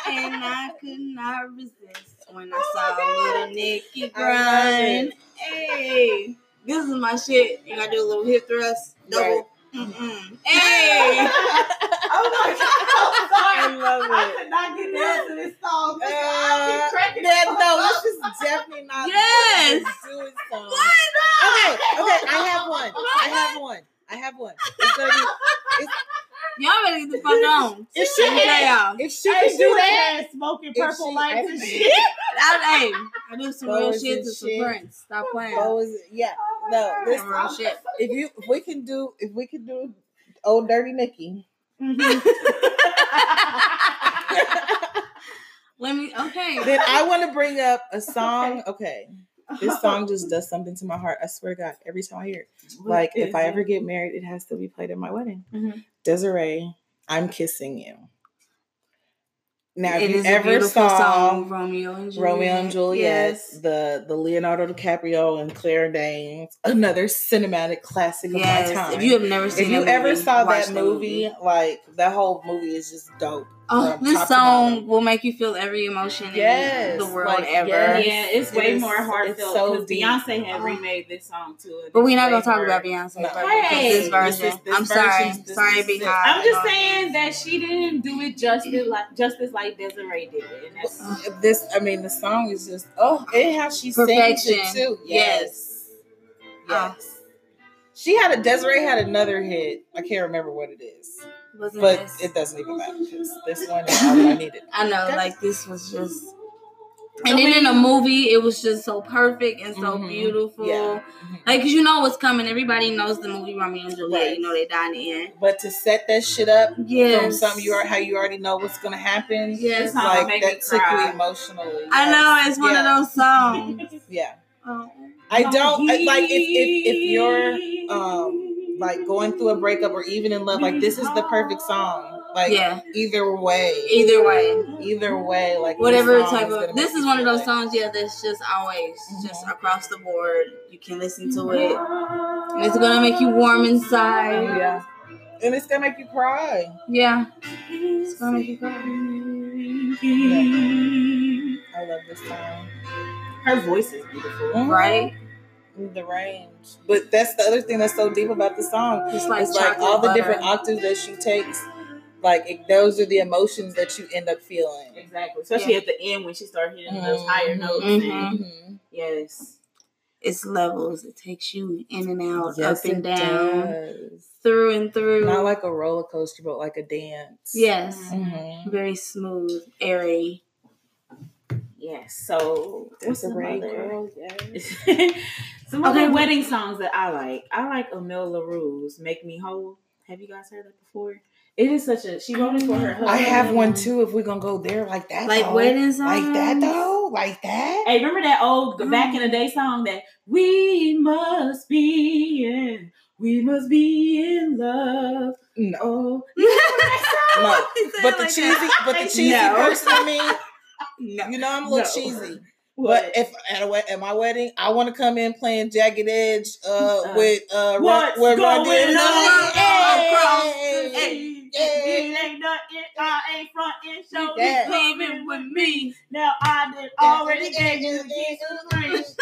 and I could not resist when I Oh saw little Nikki grind. Hey, this is my shit. You gotta do a little hip thrust, double. Right. Mm-mm. Hey, *laughs* Oh my god! I'm sorry. I love I could not get down to this song. Uh, I keep cracking that, the no, this is definitely not Yes. doing song. Why Okay, not? okay, I have one. I have one. I have one. It's gonna be. It's, Y'all better get the fuck on. If she Let me y'all. if she Hey, can do was that, smoking purple she- lights and shit. I, hey, I do some real shit to some shit. Prince. Stop playing. what was it? yeah, no. Listen, real shit. if you if we can do if we can do old dirty Nikki, *laughs* Let me. Okay. then I want to bring up a song. Okay, this song just does something to my heart. I swear to God, every time I hear it. Like if I ever get married, it has to be played at my wedding. Mhm. Des'ree, I'm kissing you. Now, It if you is ever saw song, Romeo and Juliet. Romeo and Juliet, Yes. the the Leonardo DiCaprio and Claire Danes, another cinematic classic of Yes. my time. If you have never seen if you that ever saw that the movie, like that whole movie is just dope. Oh, this song will make you feel every emotion Yes, in the world like, ever. yes. Yeah, it's It way is- more it's heartfelt so because deep. Beyonce had Oh. remade this song too. But we're not gonna talk about Beyonce. No. Hey, this this version. is- this I'm sorry. version- this sorry, is Big I'm just saying that she didn't do it justice like justice like Des'ree did, and that's Uh, This, I mean, the song is just oh, and how she sings it too. Yes. yes. She had a Des'ree had another hit. I can't remember what it is, Wasn't but this? it doesn't even matter because this one is all I needed. *laughs* I know, like this was just. And then in the movie, it was just so perfect and so Mhm. beautiful. Yeah. Like, cause you know what's coming. Everybody knows the movie Romeo and Juliet. Right. You know they die in the end. But to set that shit up from Yes. something you are how you already know what's gonna happen. Yes. This song like made me that took cry. you emotionally. I know it's one yeah. of those songs. *laughs* Yeah. Oh. I don't I- like if if if you're um like going through a breakup or even in love, like this is the perfect song. Like Yeah. either way. Either way, Either way, like whatever type of. This is one of those like- songs. Yeah, that's just always just Mhm. across the board. You can listen to it. And it's gonna make you warm inside. Yeah. And it's gonna make you cry. Yeah. It's gonna make you cry. I love this song. her voice is beautiful. Mhm. Right? The range. But that's the other thing that's so deep about the song. It's like it's like all the butter. different octaves that she takes. Like it, those are the emotions that you end up feeling. Exactly, especially at the end when she started hitting those higher notes. Mhm. And yes, It's levels. It takes you in and out, Yes, up and down, does. through and through. Not like a roller coaster, but like a dance. yes. Mhm. Very smooth, airy. yes. So That's a some great girl. Yes. *laughs* some Okay. the wedding songs that I like. I like Amel Larrieux's "Make Me Whole." Have you guys heard that before? It is such a. She wrote it for her husband. I have one too. If we're gonna go there like that, Like though. wedding songs? like that though, like that. Hey, remember that old back in the day song that we must be in, we must be in love. No, Oh, *laughs* no. But the like cheesy, that. but the *laughs* cheesy No. person of me, No. you know, I'm a little No. cheesy. What? But if at, a, at my wedding, I want to come in playing Jagged Edge uh, Uh, with uh, What's with going DMC. on across Hey, the hey. It ain't nothing, I ain't frontin', show Yeah. me leaving with me. Now I did already gave you a piece of the ring. *laughs*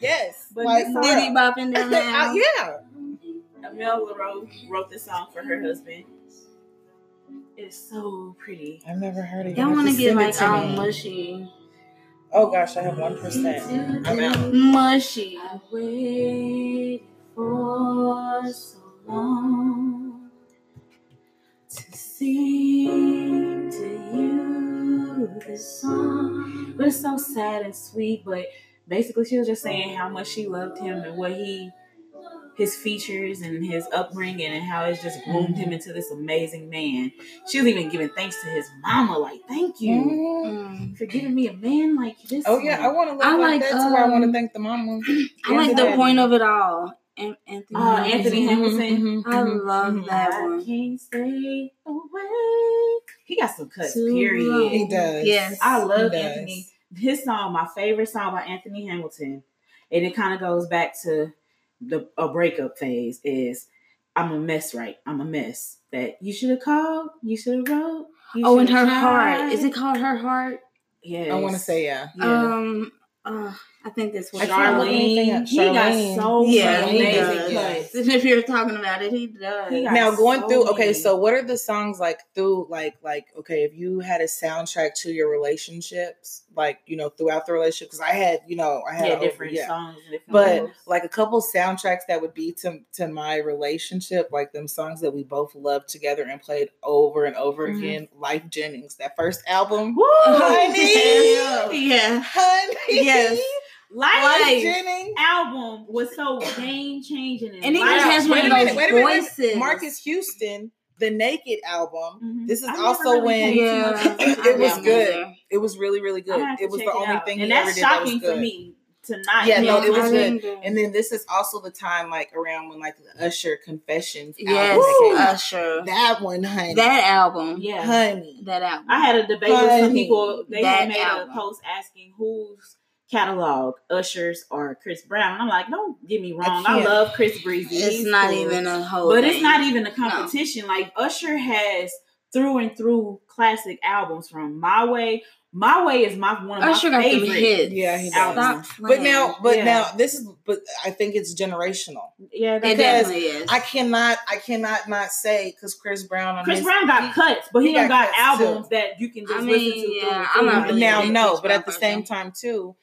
Yes, But like this for Diddy bopping down Uh, there. *laughs* yeah. Amel wrote, wrote this song for her husband. It's so pretty. I've never heard of it. Y'all want to get like all mushy. Oh gosh, I have one percent. I'm out. Mushy. I waited for so long to sing to you this song. But it's so sad and sweet. But basically, she was just saying how much she loved him and what he, his features and his upbringing, and how it's just groomed him into this amazing man. She was even giving thanks to his mama, like, thank you Mhm. Mm. for giving me a man like this. Oh yeah, I want to look I like, like, that too. I want to um, thank the mama. *clears throat* I like the Yeah. point of it all. An- Anthony. Uh, Anthony Hamilton. Hamilton. Mhm, I mhm, love mhm. that I one. can't stay away. He got some cuts, Too period. long. He does. Yes. I love He does. Anthony. His song, my favorite song by Anthony Hamilton, and it kind of goes back to the a breakup phase. Is I'm a mess, right? I'm a mess. That you should have called. You should have wrote. You Oh, and her shoulda heart. Is it called her heart? Yes. I want to say yeah. Yeah. Um. Uh, I think that's I what can't look. Charlene, he got so Yeah, many amazing cuts. And if you're talking about it, he does. He now going so through okay so what are the songs like through like like okay if you had a soundtrack to your relationships like you know throughout the relationship because i had you know i had Yeah, a- different yeah. songs. Different but levels. like a couple soundtracks that would be to to my relationship like them songs that we both loved together and played over and over Mhm. again life jennings that first album Woo! Honey. yeah. honey Yes. life Life jennings album was so game changing. And he Wow. just has one of those wait a minute, wait a minute. voices. marques houston the naked album Mhm. This is I also really when- Yeah, *laughs* It was good. It was really, really good. It was check the only out. thing and he ever that's did that was shocking good. for me to not. Yeah, no, it was I good. didn't And then this is also the time, like around when like the Usher Confessions Yes, album came. Usher. That one, honey. That album. Yeah. honey. That album. I had a debate with some people. They that had made album. a post asking whose catalog, Usher's or Chris Brown. I'm like, don't get me wrong. I, can't. love Chris Breezy. It's He's not cool. even a whole. but it's not even a competition. Like Usher has through and through classic albums from My Way. My Way is my one of Usher my got them favorite. hits. Yeah, he does. But now, but Yeah. now, this is. But I think it's generational. Yeah, it definitely is. I cannot, I cannot not say because Chris Brown. On Chris his, Brown got cuts, but he, he done got got, cuts, too. albums that you can just I listen to. yeah, through- I'm through not really now, no, but at the person. same time too,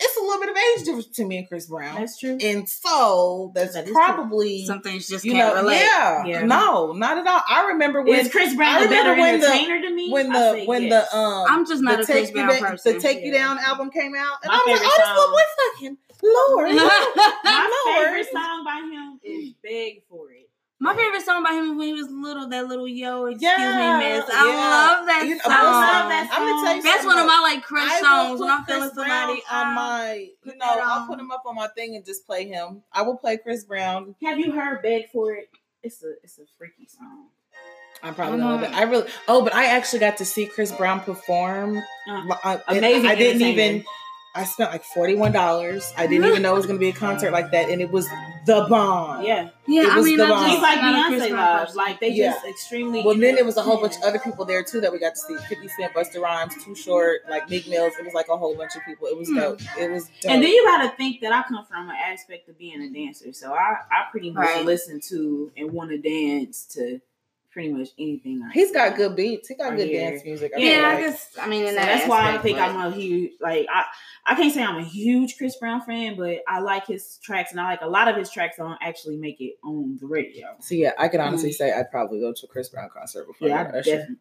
it's a little bit of age difference to me and Chris Brown, That's true. and so that's That is true. probably Some things just you can't know, relate. yeah, Yeah. no, not at all. I remember when is Chris I Brown a remember better when the- to me? when the when yes. the um I'm just not the a Chris Take Brown You Down, person. the Take You Down album came out, and My I was like, oh, this song- little boy fucking Lord, *laughs* *laughs* My Lord. favorite song by him is "Beg for It." My favorite song by him when he was little, that little yo, excuse Yeah, me, miss. I yeah. love that You know, song. I love that I'm gonna tell you That's one of my like crush I songs when I'm feeling Chris Brown somebody. on um, my, you know, I'll put him up on my thing and just play him. I will play Chris Brown. Have you heard "Beg for It"? It's a it's a freaky song. I'm probably I not. I really. Oh, but I actually got to see Chris Brown perform. Uh, I, Amazing I didn't even. I spent like forty one dollars. I didn't even know it was going to be a concert like that, and it was the bomb. yeah, yeah, It I mean, the I'm bomb. just he's like not a Chris Beyonce Brown live. person. Like they Yeah. just extremely. Well, then there was a whole bunch of other people there too that we got to see. Fifty Cent, Busta Rhymes, Too Short, like Meek Mills. It was like a whole bunch of people. It was Hmm. dope. It was dope. And then you got to think that I come from an aspect of being a dancer, so I I pretty much Right. listen to and want to dance to pretty much anything. I He's see. got good beats. He got Right good here. dance music. I Yeah, feel Yeah, I like. guess. I mean, in So that that's why I think but- I'm a huge like I I can't say I'm a huge Chris Brown fan, but I like his tracks and I like a lot of his tracks don't actually make it on the radio. So yeah, I can honestly Mm. say I'd probably go to a Chris Brown concert before Yeah, I I go to Usher. definitely.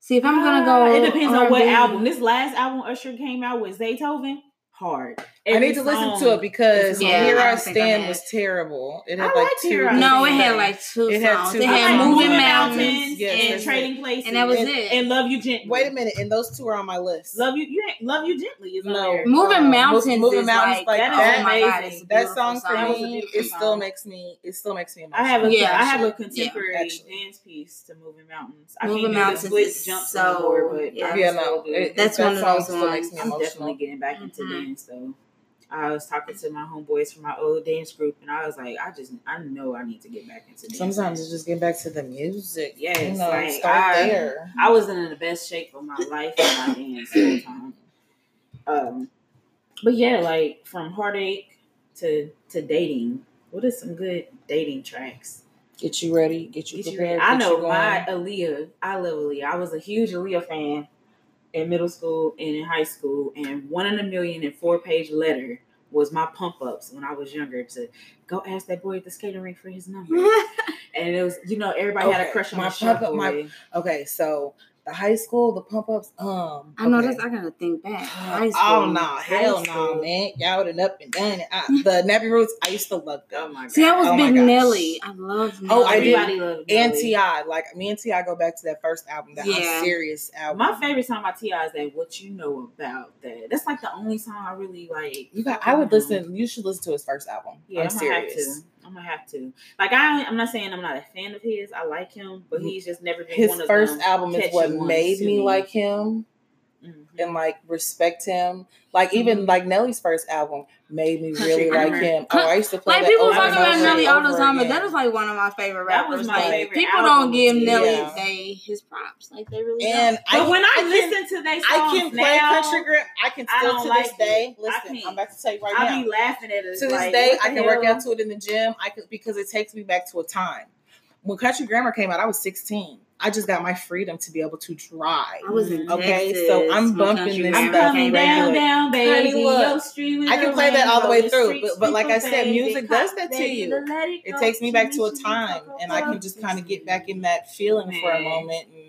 See, if I'm gonna Uh, go, It depends on what R&B, album. This last album Usher came out with Zaytoven, hard. I Every need to listen to it because Yeah, Here I I don't think I Stand was terrible. It I had like two. Here No, it had like two It had two it I songs. had like Moving Moving Mountains, Mountains Yes, and that's Trading Places, and that was And- it. and Love You Gently. Wait a minute, and those two are on my list. Love you, you ain't- love you gently is on No. there. Moving Uh, Mountains Moving is Mountains like, like that is that. god, amazing. it's a that song for That me, beautiful it still makes me. It still makes me emotional. I have a Yeah. I have a contemporary actually. dance piece to Moving Mountains. I Moving can't Mountains do the split jumps so- but yeah. I Yeah, still no, That's that one of song those still ones. makes me I'm emotional. definitely getting back into Dance though. I was talking to my homeboys from my old dance group, and I was like, I just, I know I need to get back into dance. Sometimes it's just get back to the music. Yes, you know, like, start I- there. I wasn't in the best shape of my life in my dance the time. Um, but yeah, like from heartache to to dating. What are some good dating tracks? Get you ready. Get you Get you prepared. ready. I know you my. Aaliyah. I love Aaliyah. I was a huge Aaliyah fan in middle school and in high school. And one in a million and four page letter was my pump ups when I was younger to go ask that boy at the skating rink for his number. *laughs* and it was, you know, everybody had a crush on my the pump-up, my- Okay, so the high school, the pump ups. Um, I know okay. this. I gotta think back. High Oh school. no, hell no, school. man! Y'all done up and done it. I, *laughs* the Nappy Roots, I used to love Oh them. my god. See, I was Oh Big gosh. Nelly. I love. Nelly. Oh, I did. Everybody loved And T.I., like me and T.I. go back to that first album, that Yeah. I'm serious album. My favorite song by T.I. is that "What You Know About That." That's like the only song I really like. You got. I would listen. You should listen to his first album. Yeah, I'm I'm, gonna have serious. I'm gonna have to. Like I, I'm not saying I'm not a fan of his. I like him, but mm-hmm. he's just never been His one of first album is what made me like him. Mhm. and like respect him. Like even Mhm. like Nelly's first album made me *laughs* really like him. Oh, I used to play Like that people over talk and about over Nelly and all the over time, but that is like one of my favorite That was rappers. my like favorite people album. don't give Nelly Yeah. they his props. Like they really and But I, when I, I can, listen to their songs I can play now, country grip. I can still don't to like this it. day. I Listen. I'm about to tell you right I now. I be laughing at it. to this day, I the can work out to it in the gym. I could because it takes me back to a time when country grammar came out. I was 16. I just got my freedom to be able to drive. I was in Okay, Texas so I'm bumping this I'm stuff coming down, down, baby. Look, Your street with I can play that all the way through, but- but like I said, music does that to you. it takes me back to a time, and I can just kind of get back in that feeling for a moment, and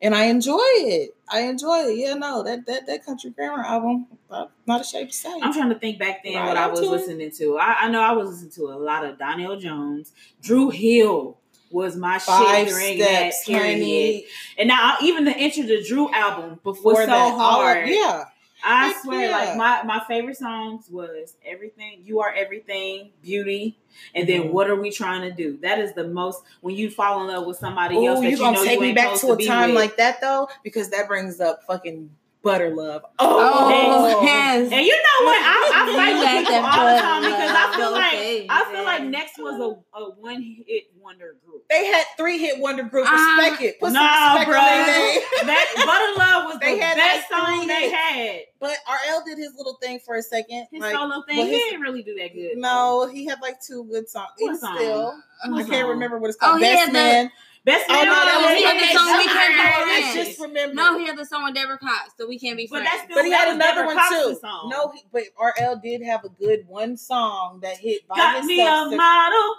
and I enjoy it. I enjoy it. Yeah, no, that that that country grammar album, I'm not ashamed to say. I'm trying to think back then Right what I was to it. listening to. I, I know I was listening to a lot of Donell Jones. Dru Hill was my Five shit during steps, that period. honey. And now even the intro to Dru album Before was so that, all hard. yeah, I Heck swear, yeah. like my my favorite songs was everything. You are everything, beauty, and then Mhm. what are we trying to do? That is the most when you fall in love with somebody else Oh, You're gonna know take you me back supposed to a time with. like that though, because that brings up fucking butter love. Oh, And yes. you know what? I, I fight with people all the time because I feel like okay, I feel like. Next was a, a one hit wonder group. They had three hit wonder group. Ah, Respect it. Put some Nah, respect bro. on their name. *laughs* That Butter Love was They the had best like song three they hits. had. But RL did his little thing for a second. His like, solo thing, well, he didn't really do that good. no, he had like two good songs. What song? still, What I song? can't remember what it's Oh, called. he Best had the- Man. Best Oh man. no, that was- was he had the song We Can't Be I Friends. just remember. No, he had the song with Deborah Cox, so we can't be But friends. that's still but he had another Deborah one Cox's too. Song. No, he, but RL did have a good one song that hit by got me himself. a model.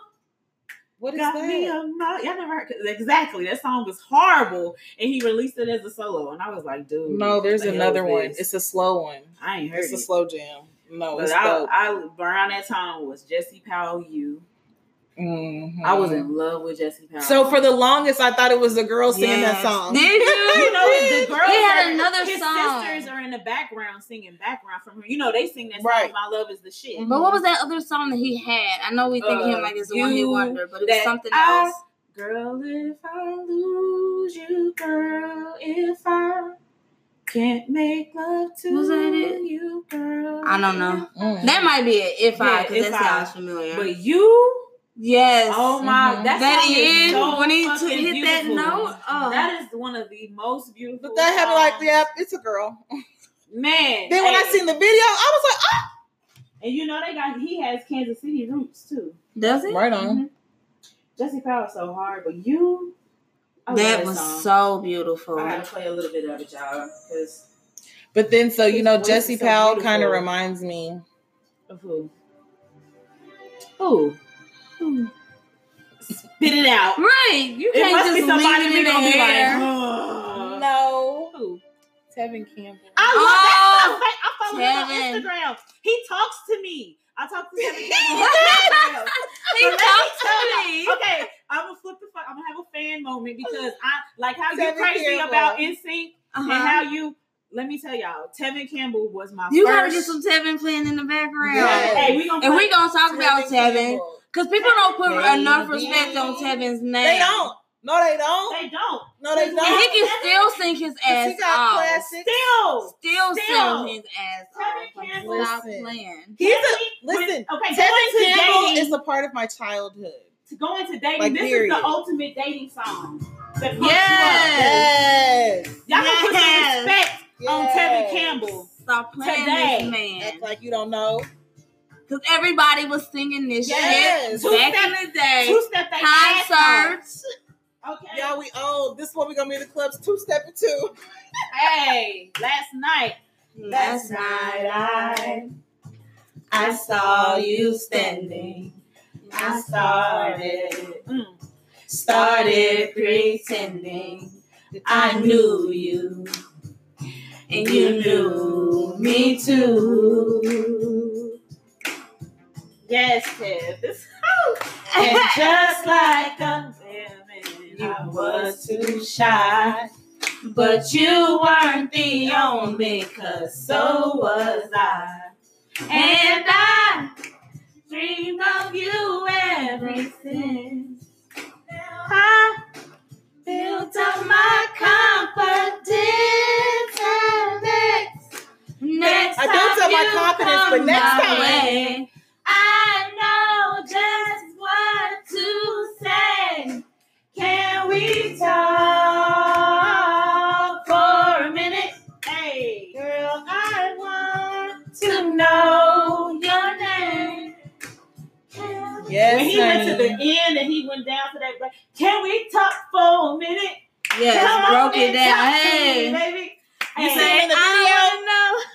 what is Got that? me a model. Y'all never heard exactly. That song was horrible, and he released it as a solo, and I was like, dude. no, there's the another one. this? It's a slow one. I ain't heard It's a slow jam. No, But it's I, dope. I around that time was Jesse Powell. You, Mhm. I was in love with Jesse Powell. So for the longest, I thought it was the girl singing that song. Did you? *laughs* you know the girls. He had are- another his song. sisters are in the background singing background from her. You know they sing that song. Right. My love is the shit. But what was that other song that he had? I know we think of him Uh, like it's a one hit You, wonder, but it's something I- else. Girl, if I lose you, girl, if I can't make love to Was that it? you, girl. I don't know. Mm. That might be it. If I, because If that I. sounds familiar. But you, yes. oh my, Mhm. that, that song is so when he fucking took, hit that beautiful. note. Oh. That is one of the most beautiful. But that had me like, songs. yeah, it's a girl. man. Then when I seen the video, I was like, oh. and you know they got he has Kansas City roots too. Does it? right on. Mhm. Jesse Powell's so hard, but you. I That was song. so beautiful. I gotta play a little bit of it, y'all, because But then, so you know, Jesse is so Powell kind of reminds me. of who? Who? Who? Spit it out. Right. You can't must just be somebody leave we it in gonna the be like, air. "Ugh." No, Who? Tevin Campbell. I love Oh, that I follow him on Instagram. He talks to me. I talk to him. on Instagram. He But let me to y'all- me. Okay, I'm gonna flip the fuck. I'm gonna have a fan moment because I like how you Tevin crazy Campbell. about NSYNC and Uh-huh. how you. Let me tell y'all, Tevin Campbell was my You first. gotta get some Tevin playing in the background. Yes. Hey, we gonna And play- we gonna talk about Tevin. Campbell. Because people don't put Baby. enough respect on Tevin's name. They don't. No, they don't. They don't. No, they don't. And he can still sing his 'Cause ass he got off. classics. Still. Still Still. sing his ass Tevin off. Like, Campbell- Stop playing. He's a listen. okay, Tevin Campbell dating, is a part of my childhood. to go into dating. Like, this period. is the ultimate dating song. That Yes. you up. Y'all gonna put some Yes. respect on Tevin Campbell. Stop playing Today. this man. Act like you don't know. Because everybody was singing this Yes. shit back in the day. Two step they Concerts. Okay. Y'all, we old. This one we're gonna be in the clubs two stepping two. Hey, last night. Last night I I saw you standing. I started started pretending I knew you, and you knew me too. Yes, Kev. This And *laughs* just like a woman, you was too shy, but you weren't the only, cause so was I. And I dreamed of you ever since. I built up my confidence confidence, next time. I know just what to say. Can we talk for a minute? Hey, girl, I want to know your name. Can when he went to the end and he went down to that, break, can we talk for a minute? Yes, Come on broke it down. talk Hey, baby. you Hey, say in the I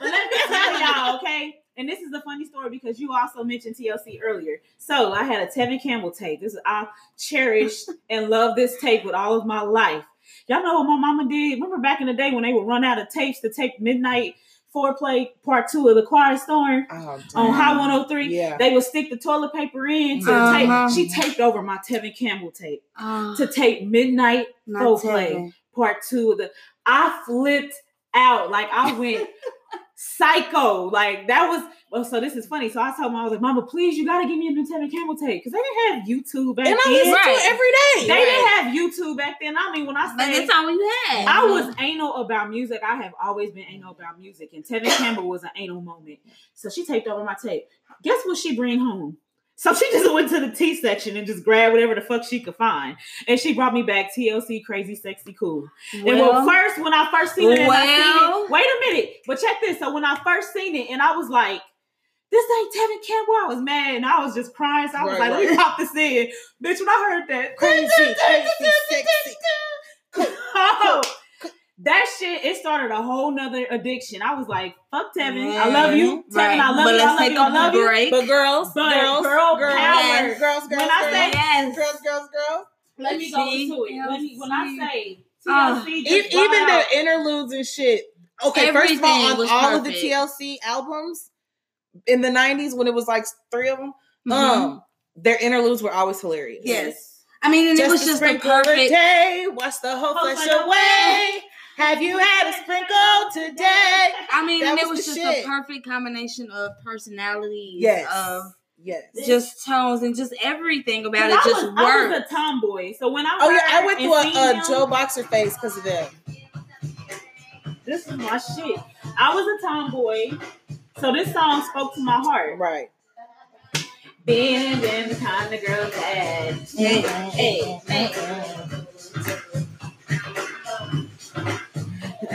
but let me tell y'all, okay? And this is a funny story because you also mentioned TLC earlier. So I had a Tevin Campbell tape. This is I cherish *laughs* and love this tape with all of my life. Y'all know what my mama did? Remember back in the day when they would run out of tapes to tape Midnight Foreplay Part Two of the Quiet Storm Oh, on. High 103? Yeah. They would stick the toilet paper in to Uh-huh. tape. She taped over my Tevin Campbell tape know. to tape Midnight Foreplay Tevin. part two of the I flipped out. Like I went *laughs* psycho. Like that was well, so this is funny. So I told mom, I was like, Mama, please, you gotta give me a new Tevin Campbell tape. Because they didn't have YouTube back And I then. listen to it every day. They didn't have YouTube back then. I mean, when I But say that's all you had. I was anal about music, I have always been anal about music. And Tevin Campbell was an anal moment. So she taped over my tape. Guess what she bring home? So she just went to the T section and just grabbed whatever the fuck she could find. And she brought me back TLC Crazy Sexy Cool. And well, Well, first, when I first seen it, and I Well- seen it, wait a minute, but check this. So when I first seen it, and I was like, "This ain't Tevin Campbell," I was mad, and I was just crying. So I was Right, like, "Let me right. pop this in, bitch." When I heard that, Crazy, *laughs* crazy, sexy. *laughs* oh, that shit, it started a whole nother addiction. I was like, "Fuck Tevin, I love you, Tevin, Right. I love you. but you, let's I love take you, I a love you." break. But girls, But girls, girl girls, power. girls, girls, girls, When I girls, say- yes. girls, girls, girls. Let me go into it. Let me, when I TLC. say Ah. TLC, just even brought out- the interludes and shit. Okay, first of all, Everything on was all of the perfect. TLC albums in the '90s, when it was like three of them, Mhm. um, their interludes were always hilarious. yes. I mean, and it was a just a sprinkle a perfect. day, wash the whole Whole flesh flesh away. Have you had a sprinkle today? I mean, That and it was was the just shit. a perfect combination of personalities, Yes, of yes. just tones and just everything about it I just was, I was a tomboy, so when I Oh yeah, I went and through a, a Joe Boxer phase because of them. This is my shit. I was a tomboy, so this song spoke to my heart. Right. Being been the kind of girl that Hey, hey, hey.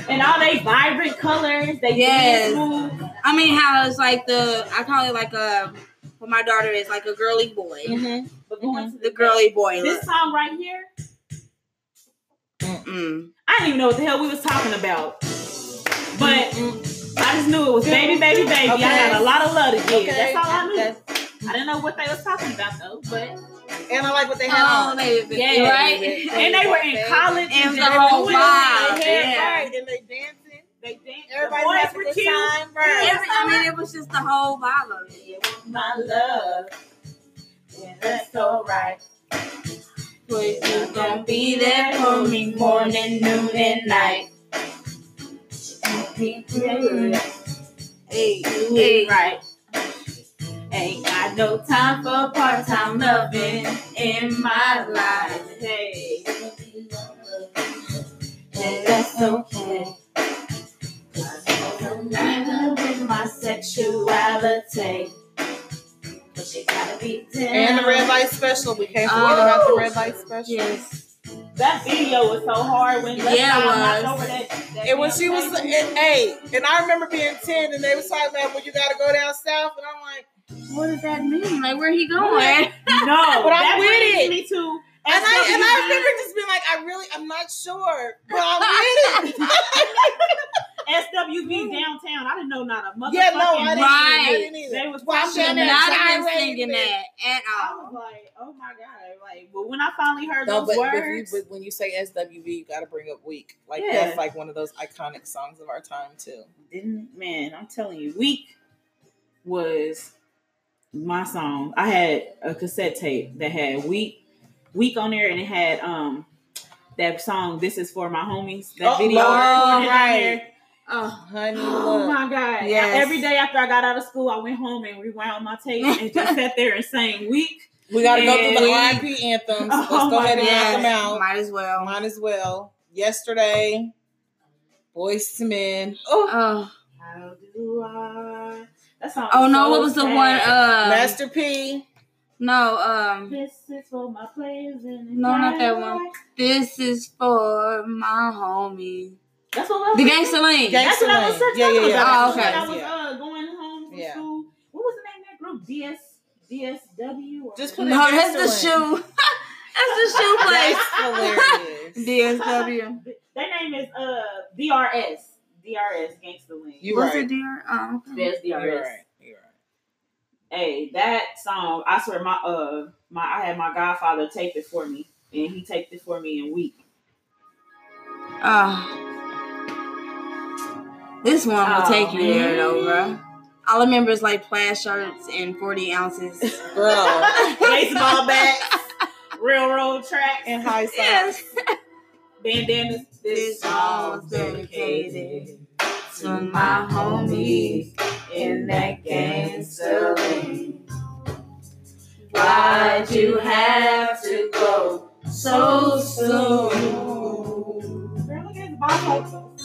And all they vibrant colors, they Yes. move. I mean, how it's like the I call it like a what my daughter is like a girly boy, Mm-hmm. But going to the girly boy. this Look. song right here, Mm. I didn't even know what the hell we was talking about, but I just knew it was baby, baby, baby. I got a lot of love to give. Okay. That's all I knew. That's- I didn't know what they was talking about though, but and I like what they had Oh, on. baby, Yeah. right? and they were in college And the just whole doing it. vibe, They had- yeah. Right, and they dancing. They danced. Everybody the boys having were a good cute. time. Right. Every, I mean, it was just the whole vibe of it. It was my love. Yeah, that's so right. But you gonna be there for me morning, noon, and night. Hey, hey, right. Ain't got no time for part-time loving in my life. Hey, and that's okay. I'm living with my sexuality. But you gotta be down. And the red light special. We can't forget about the red light oh, special. Yes. That video was so hard when Yeah, it was. over that. that And when she was, table. and, hey, and I remember being 10 and they was talking about when you got to go down south. And I'm like, What does that mean? Like, where he going? No, *laughs* But I'm that with it. me to and I, and I remember just being like, I really, I'm not sure, but I'm with it. *laughs* *laughs* SWV downtown. I didn't know not a motherfucking. yeah, no, I didn't, Right. I didn't either. They was Well, I'm pushing down Should that. not have been singing that at all. I all. was like, oh my god! Like, but when I finally heard No, those but, but, you, words, but when you say SWV, you got to bring up Weak. Like Yeah. that's like one of those iconic songs of our time too. didn't man? I'm telling you, weak was my song. I had a cassette tape that had weak, weak on there, and it had um that song. This is for my homies. That Oh, video Lord, right. there. Oh, Honey, Oh look. my god! Yes. Every day after I got out of school, I went home and rewound my tape and just *laughs* sat there and sang "Weak." we got to go through the And- RIP anthems. Oh Let's go my ahead and knock them out. Might as well. Might as well. Yesterday, Boyz II Men. Oh, Oh, How do I That song. Oh is no, so what was the one? Uh, Master P. no, um, This is for my players in No, not that one. this is for my homie. That's what I was The Gangsta Lean. Gang- That's what I was Gangsta talking Lane. Yeah, yeah, yeah. about. Oh, okay. When I was Yeah. uh, going home from Yeah. school. What was the name of that group? DS DSW. Or Just put it- No, that's the Gangsta shoe. *laughs* that's the shoe place. That's hilarious. *laughs* DSW. Their name is uh DRS. DRS Gangsta Lean. You What's right. it, dear? Oh, okay. There's DRS. You're right. You're right. Hey, that song. I swear, my uh, my I had my godfather tape it for me, and he taped it for me in a week. Oh. This one will Oh, take you there, man. though, bro. All I remember is like plaid shirts and 40 ounces. *laughs* Bro. Baseball bats, railroad tracks, And high school. yes. *laughs* bandanas. This song's dedicated to my homies in that gangster lean. Why'd you have to go so soon? Girl, look at his ball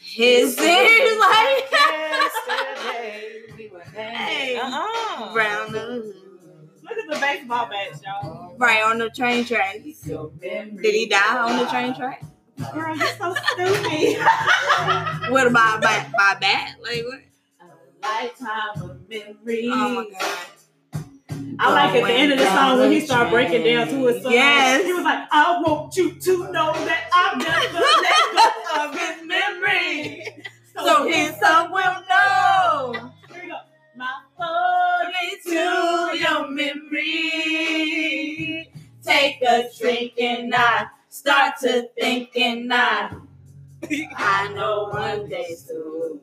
His ears like *laughs* Yesterday we were Hey. Uh-uh. round the Look at the baseball bats, y'all. right on the train tracks. Did he die on the train track? Girl, you're so stupid. *laughs* What about by by bat? Like what? A lifetime of memories. Oh my god. I like at the end of the song when he started breaking down to his song. Yes. He was like, I want you to know that I've never let go of his memory. So his son will know. Here we go. My phone to your memory. Take a drink and I start to think and I I know one day soon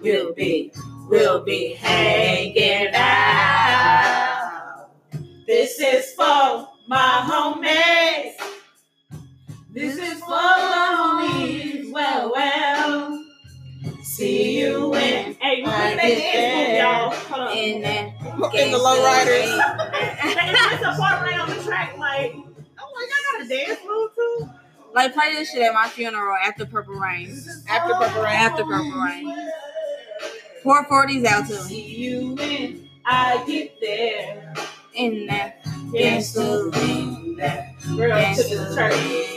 we'll be we'll be hanging out. This is for my homies. This is for my homies. Well, well. See you when. Hey, I. Hold on. In that In the lowriders. *laughs* It's a part right on the track, like, I'm like, I got a dance move too. Like play this shit at my funeral after Purple Rain. After Purple Rain. After Purple Rain. 440's out too. See you when I get there. In that Gangsta gangster Girl, to the church.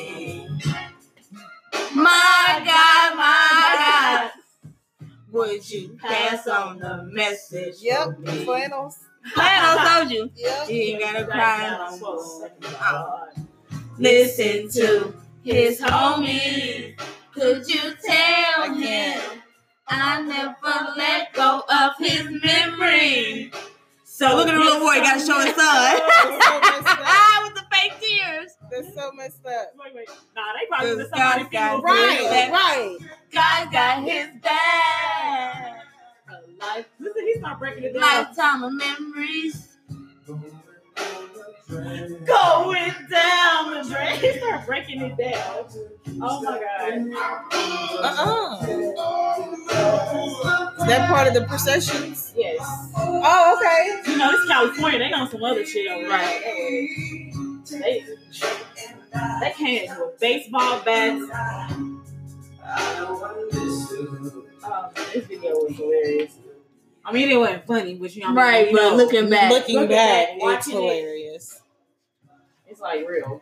My God, my God. Would you pass on the message? Yep. Flannels. I told you. *laughs* Yep. You ain't gotta cry no more. Oh. Listen to his homies. Could you tell him I never let go of his memory? So look at the little boy, he gotta show his son. *laughs* *laughs* With the fake tears. That's so messed up. Wait, wait. Nah, they probably This just somebody guy's got funeral. Right, right. God got his back. Life. Listen, he start breaking it down. Lifetime of memories. Going down the drain. He start breaking it down. Oh my god. Uh-uh. Is that part of the processions? Yes. Oh, okay. You know, it's California. They on some other shit over Right. there. They, they came in with baseball bats. Oh, this video was hilarious. I mean, it wasn't funny, but you know, what I mean? Right, You but know, looking back. Looking Looking back, back, it's watching it. hilarious. it's like real.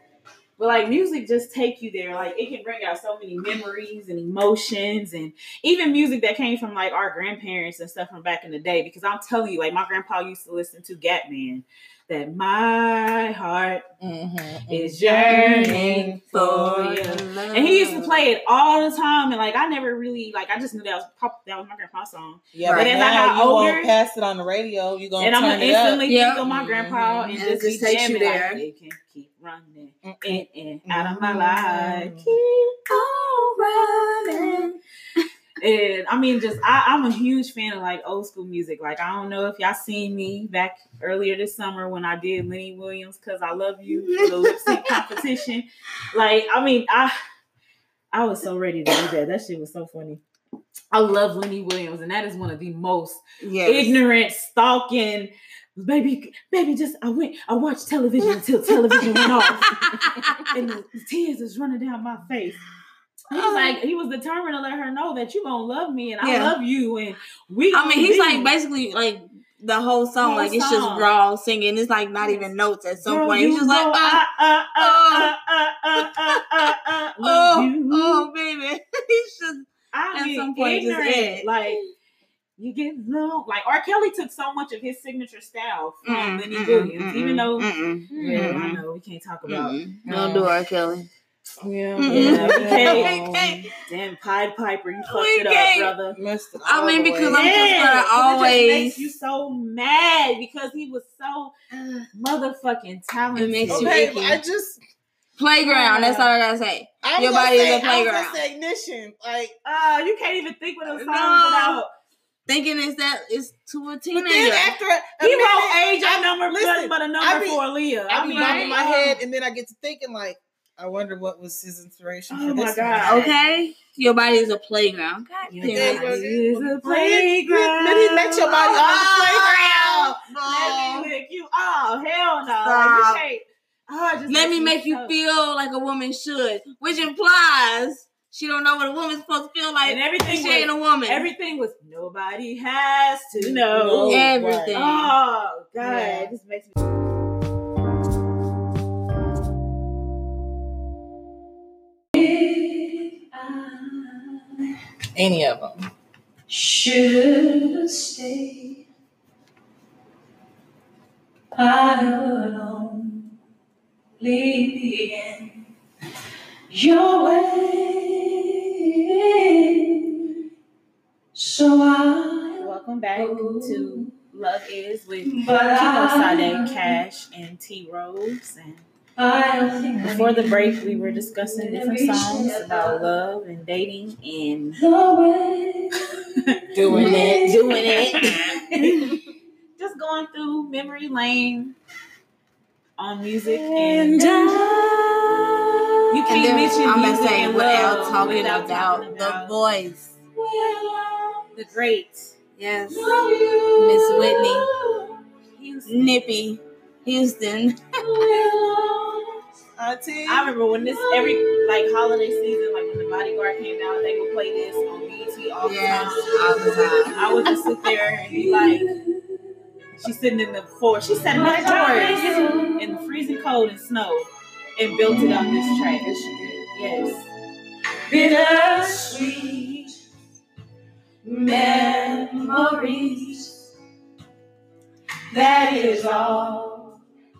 But like music just take you there. Like it can bring out so many memories and emotions and even music that came from like our grandparents and stuff from back in the day. Because I'm telling you, like my grandpa used to listen to Gatman. That my heart Mm-hmm. is yearning for for you. And he used to play it all the time, and like I never really like I just knew that was pop, that was my grandpa's song, Yeah, But but as I now got you older- won't pass it on the radio. You're gonna and I'm gonna it up. instantly Yep. think of my grandpa and Mhm. And it just be just takes you jamming there. like it can keep running Mm-mm. in and out of my life. Keep on running. And I mean, just I, I'm a huge fan of like old school music. Like I don't know if y'all seen me back earlier this summer when I did Lenny Williams because I love you for the lip sync *laughs* competition. Like I mean, I I was so ready to do that. That shit was so funny. I love Lenny Williams, and that is one of the most Yes. ignorant, stalking. Baby, baby, just I went. I watched television until television went off, *laughs* and the tears is running down my face. He was like he was determined to let her know that you gonna love me and I love you and we. I mean, he's like basically like the whole song, Whole like it's just song. raw singing. It's like not even notes at some Girl, point. He's just like, know uh, I, uh, uh, uh, uh, uh, uh, uh, love oh, oh, baby. he's just I at some point just it. Like you get low. Like R. Kelly took so much of his signature style from mm, Lenny mm, Williams, mm, even though. mm, Yeah, I know we can't talk about. mm, Don't do R. Kelly. Yeah. Yeah, *laughs* we can't. Um. Damn, Pied Piper, you fucked We it up, can't. brother. messed it I mean, because way. I'm just gonna 'cause It just always- makes you so mad because he was so *sighs* motherfucking talented. It makes you okay, icky. but I just Playground. That's all I gotta say. I was Your gonna body is say, a I was gonna playground. say ignition. Like, Uh, you can't even think with those songs No. without. thinking Thinking is that it's to a but then teenager. after a, a He minute, wrote age I- a number, listen, but a I number be- for Aaliyah. I be mean, bobbing my head, and then I get to thinking like, I wonder what was his inspiration Oh for my this. God. one. Okay, your body is a playground. God Your damn body it. is a playground. let me let your body on the ah, playground. Let me make you. Oh hell no! Stop. Like, you can't. Oh, Let me make you so- feel like a woman should, which implies she don't know what a woman's supposed to feel like. And everything She ain't was. a woman. Everything was. Nobody has to know. Everything. Oh God! Yeah. This makes me. Any of them. Should stay. I would only be in your way. So I, Welcome back to Love Is with but Kilo Sade, Cash, and T Rose. And I don't think before the break, we were discussing different songs about love and dating and. *laughs* Doing it. doing it. *laughs* Just going through memory lane on music and And uh, you And can't then mention I'm gonna music say and without love talking without about talking the voice. the great Yes, Miss Miss Whitney. Houston. Nippy, Houston. *laughs* I remember when this every like holiday season, like when the bodyguard came out, they would play this on BET all the Yes, time. all the time. I would just sit there and be like, she's sitting in the floor, she's sitting in the drawers in the freezing cold and snow and built it on this track. Yes. Bittersweet memories. That is all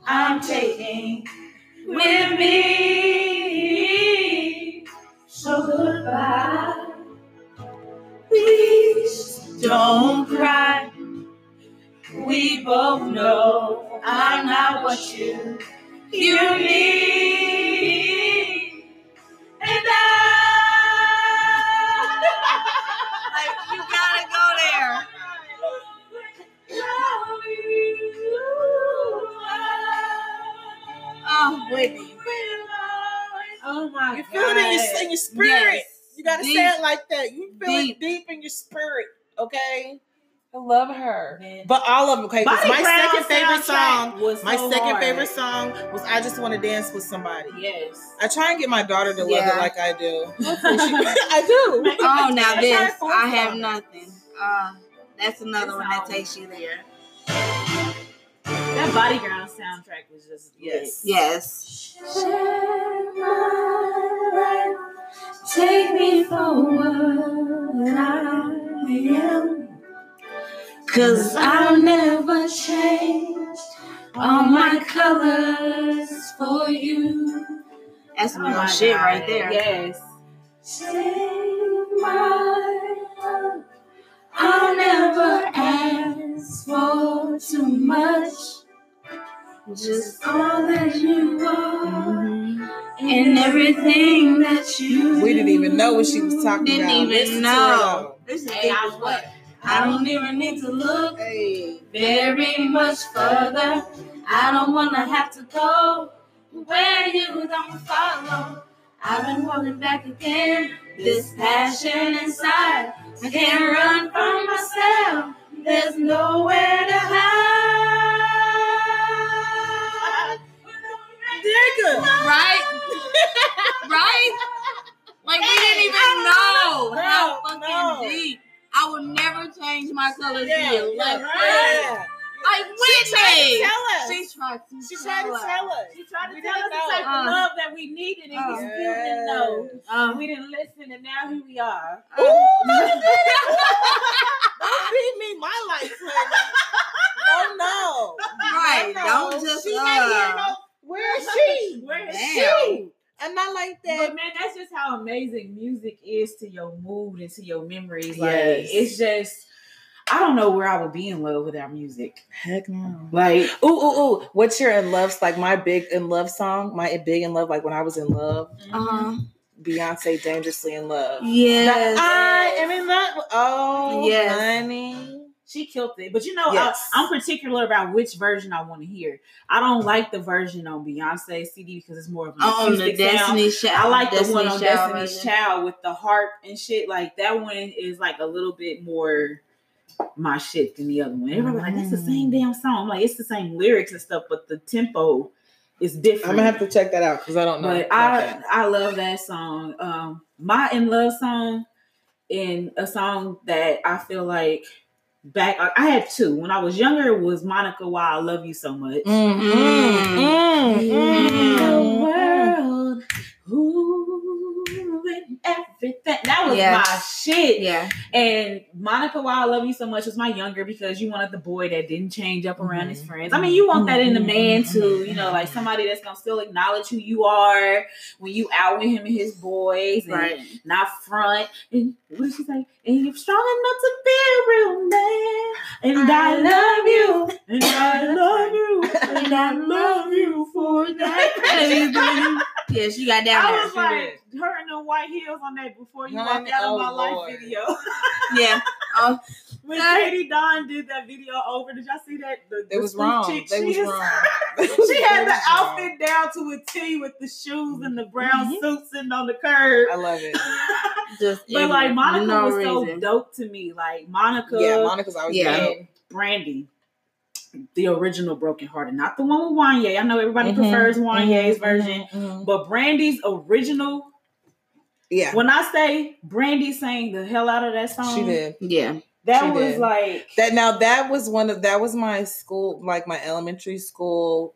I'm taking with me. So goodbye. Please don't cry. We both know I'm not what you you need. And I Like, you gotta go there. Oh, Whitney. Oh my god. You feel it in your, in your spirit. Yes. You gotta Deep. say it like that. You feel Deep. it deep in your spirit. Okay. I love her. But all of them. Okay. 'cause Body my Ground second favorite song. was My so second hard. favorite song was "I Just Want to Dance with Somebody." Yes. I try and get my daughter to love Yeah. it like I do. *laughs* *laughs* I do. Oh, now this. I have nothing. Uh, that's another This one that takes you there. That Bodyguard soundtrack was just Yes. Yes. Share my life. Take me for what I am. Cause I'll never change all my colors for you. that's Oh my my shit God. right there. Yes. Take my love. I'll never ask for too much. Just all that you are and everything that you We didn't even know what she was talking about. Didn't about. even Listen to know. This is Hey, I what? I don't even need to look. Hey. very much further. I don't wanna have to go where you don't follow. I've been holding back again. This passion inside, I can't run from myself. There's nowhere to hide. Nigga. Right? *laughs* right? Like we didn't even know how fucking deep. I would never change my color Yeah, skin. yeah, Like, yeah. like She tried to tell us. She tried to She tried to tell us. She tried to We tell didn't us the type know. of love that we needed, and we Uh, still didn't know. Uh, We didn't listen, and now here we are. Ooh, *laughs* don't beat me my life, honey. No, no. right. No, Don't just She not here, uh, no. Where is she? *laughs* Where is Damn. she? I'm not like that. But man, that's just how amazing music is to your mood and to your memories. Like Yes. it's just I don't know where I would be in love without music. Heck no. Like Ooh, ooh, ooh. What's your in love? Like my big in love song, my big in love, like when I was in love, uh, huh. Beyonce Dangerously in Love. yes. I am in love. Oh, Yes. honey. She killed it. But you know, Yes. I, am particular about which version I want to hear. I don't like the version on Beyonce CD because it's more of an on the acoustic sound. Destiny Child. I like the one on Child Destiny's version. Child with the harp and shit. Like that one is like a little bit more my shit than the other one. Everybody like that's the same Mm. damn song. I'm like it's the same lyrics and stuff, but the tempo is different. I'm gonna have to check that out because I don't know. But I that. I love that song. Um, my in love song, and a song that I feel like back. I, I had two when I was younger. it Was Monica Why I Love You So Much. Mm, mm, mm, In the mm, world, ooh, That was Yeah. my shit. Yeah. And Monica, Why I Love You So Much was my younger because you wanted the boy that didn't change up around his Mhm. friends. I mean, you want that in the Mhm. man too, you know, like somebody that's gonna still acknowledge who you are when you out with him and his boys Right. not front. And what did she say? And you're strong enough to be a real man. And I, love you. And I *laughs* love you. And I *laughs* love you for that. *laughs* Yeah, she got down I there. was like, her in the white heels on that before you Honey, walked out of oh, my Lord. life video. *laughs* yeah. Oh, when. Katie Don did that video over, did y'all see that? The, It was wrong. chick? They She was is- wrong. *laughs* she had the was wrong. outfit down to a T with the shoes and the brown Mhm. suit sitting on the curb. I love it. *laughs* just but like Monica no was so dope to me. Like Monica Yeah, Monica's always Yeah. Brandy. The original Broken Hearted, not the one with Wanya. I know everybody Mhm, prefers Wanya's mhm, version, mhm, mhm. but Brandy's original. Yeah, When I say Brandy sang the hell out of that song, she did. Yeah. That She was did. like That now that was one of that was my school, like my elementary school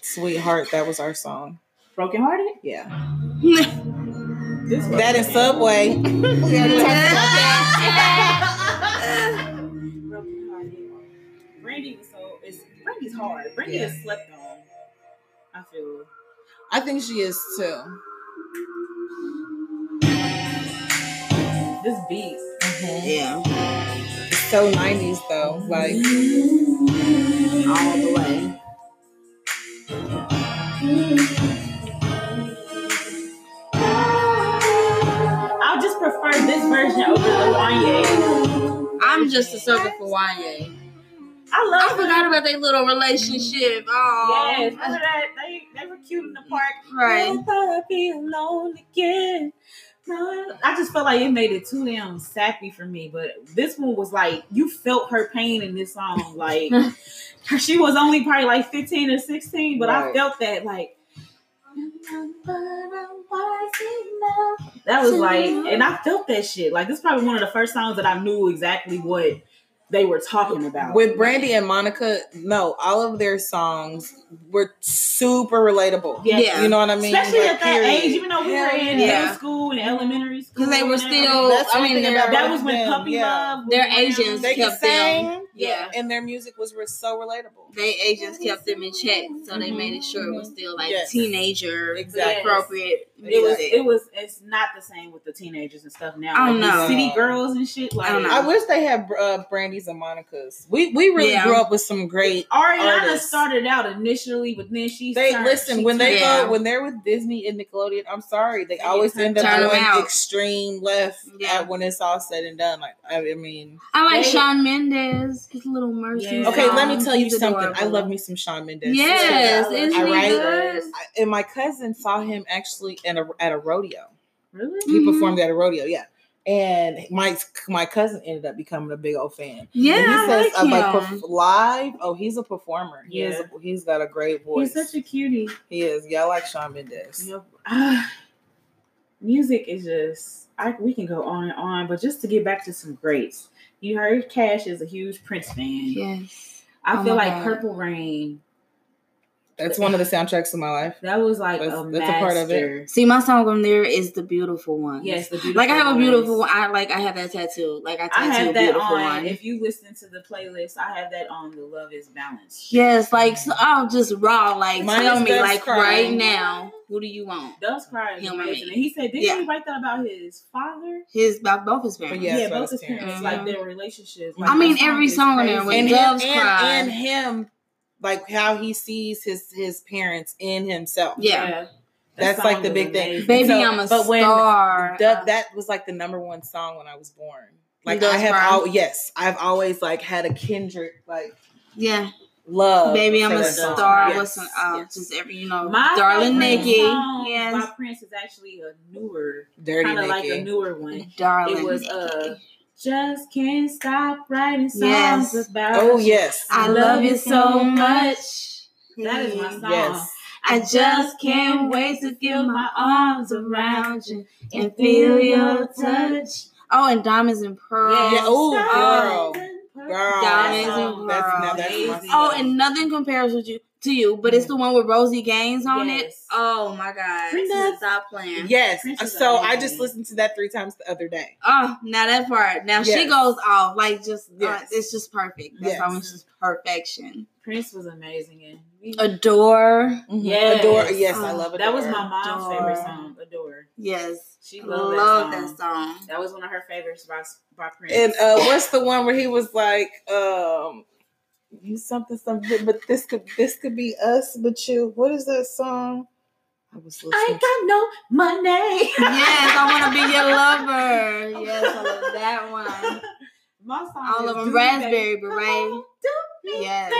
sweetheart. That was our song. Broken Hearted. Yeah, This was that in Subway. *laughs* we already *laughs* talked about. Broken Hearted. Brandy was so it's Brandy's hard. Brandy Yeah. is slept on. I feel. I think she is too. This beat. Mm-hmm. Yeah. It's so nineties though. Like All the way. I'll just prefer this version over the Wanya. I'm just a sucker for Wanya. I love. I love forgot about their little relationship. Oh, Yes, remember that? They they were cute in the park. Right. Never thought I'd be alone again. No, I just felt like it made it too damn sappy for me. But this one was like you felt her pain in this song. Like *laughs* she was only probably like 15 or 16, but I felt that like that was like, and I felt that shit. Like this is probably one of the first songs that I knew exactly what they were talking about. with Brandy and Monica, no, all of their songs were super relatable. Yeah. Yeah. You know what I mean? Especially Like, at that period. age, even though we were in yeah. middle school and elementary school. Because they were still, everything. That's I mean, thing they're, about that was when Puppy yeah. Love. Their They're. Asians. They kept them. sing, Yeah. and their music was re- so relatable. they agents kept them in check, so they made it sure it was still like Yes. teenager Exactly. appropriate. It was. It was. It's not the same with the teenagers and stuff now. I don't Like, know. City girls and shit. Like I don't know. I wish they had uh, Brandy's and Monica's. We we really Yeah. grew up with some great. Ariana artists. started out initially, but then she. They turned, listen she when they turned- Yeah. go when they're with Disney and Nickelodeon. I'm sorry, they They always turn- end up turn 'em going extreme left Yeah. at when it's all said and done. Like I, I mean, I like They- Shawn Mendes, his little mercy. Yeah. okay, let me tell you He's something. I love me some Shawn Mendes. Yes, too. isn't he write- good? I- and my cousin saw him actually in a, at a rodeo. Really? He Mhm. performed at a rodeo, yeah. And my my cousin ended up becoming a big old fan. Yeah, and he I says like uh, like him. perf- live. Oh, he's a performer. He is Yeah. a, he's got a great voice. He's such a cutie. he is. Yeah, I like Shawn Mendes. Yep. Ah, *sighs* music is just I we can go on and on, but just to get back to some greats. You heard Cash is a huge Prince fan. Yes. I Oh feel like God. Purple Rain. That's one of the soundtracks of my life. That was like That's- a that's a part of it. See, my song on there is the beautiful one. Yes, the beautiful. Like I have a beautiful one. I like I have that tattoo. Like I I tattoo have that beautiful on. one. If you listen to the playlist, I have that on. The Love Is Balanced. Yes, like so I'll just raw, like Mine tell me, like Cry. right now, who do you want? Doves Cry Him or me. And he said, didn't Yeah. he write that about his father? His about both his parents. But yeah, yeah, both his his parents, parents. like mm-hmm. their relationships. I mean, that every song in there crazy. was and Doves him, and, Cry. and him, like how he sees his his parents in himself. Yeah. That That's song like the was big thing. Baby, So- I'm a but when star. That that was like the number one song when I was born. Like I have Cry? all yes, I've always like had a Kendrick like yeah, love. baby, I'm a star. Yes, What's uh, yes. just every you know, My darling Nikki. song Yes, by Prince is actually a newer, Dirty kind of like a newer one. darling. It was Nikki. Just can't stop writing songs Yes. about. oh yes, I mm-hmm. love you so much. That is my mm-hmm. song. yes. I just can't wait to feel my arms around you and feel your touch. Oh, and diamonds and pearls. Yeah, Oh. girl. Girl, Girl, Diamonds that and song That's, now that's amazing. Oh, and nothing compares with you to you, but it's the one with Rosie Gaines on it. Oh my god! Prince- Stop playing. yes. Prince is So I just listened to that three times the other day. Oh, now that part. Now she goes off like just. Uh, Yes. it's just perfect. That Yes. song is just perfection. Prince was amazing, and we- Adore. Yes. Adore. Yes, I Oh, love it. that was my mom's Adore. favorite song. Adore. Yes. She Love, loved that, that song. song. That was one of her favorites by by Prince. And uh, what's the one where he was like, um, you something something, but this could this could be us, but you. What is that song? I was I ain't got no money. yes, I want to be your *laughs* lover. Yes, I love that one. My song All of them. Raspberry Baby. Beret. Yes.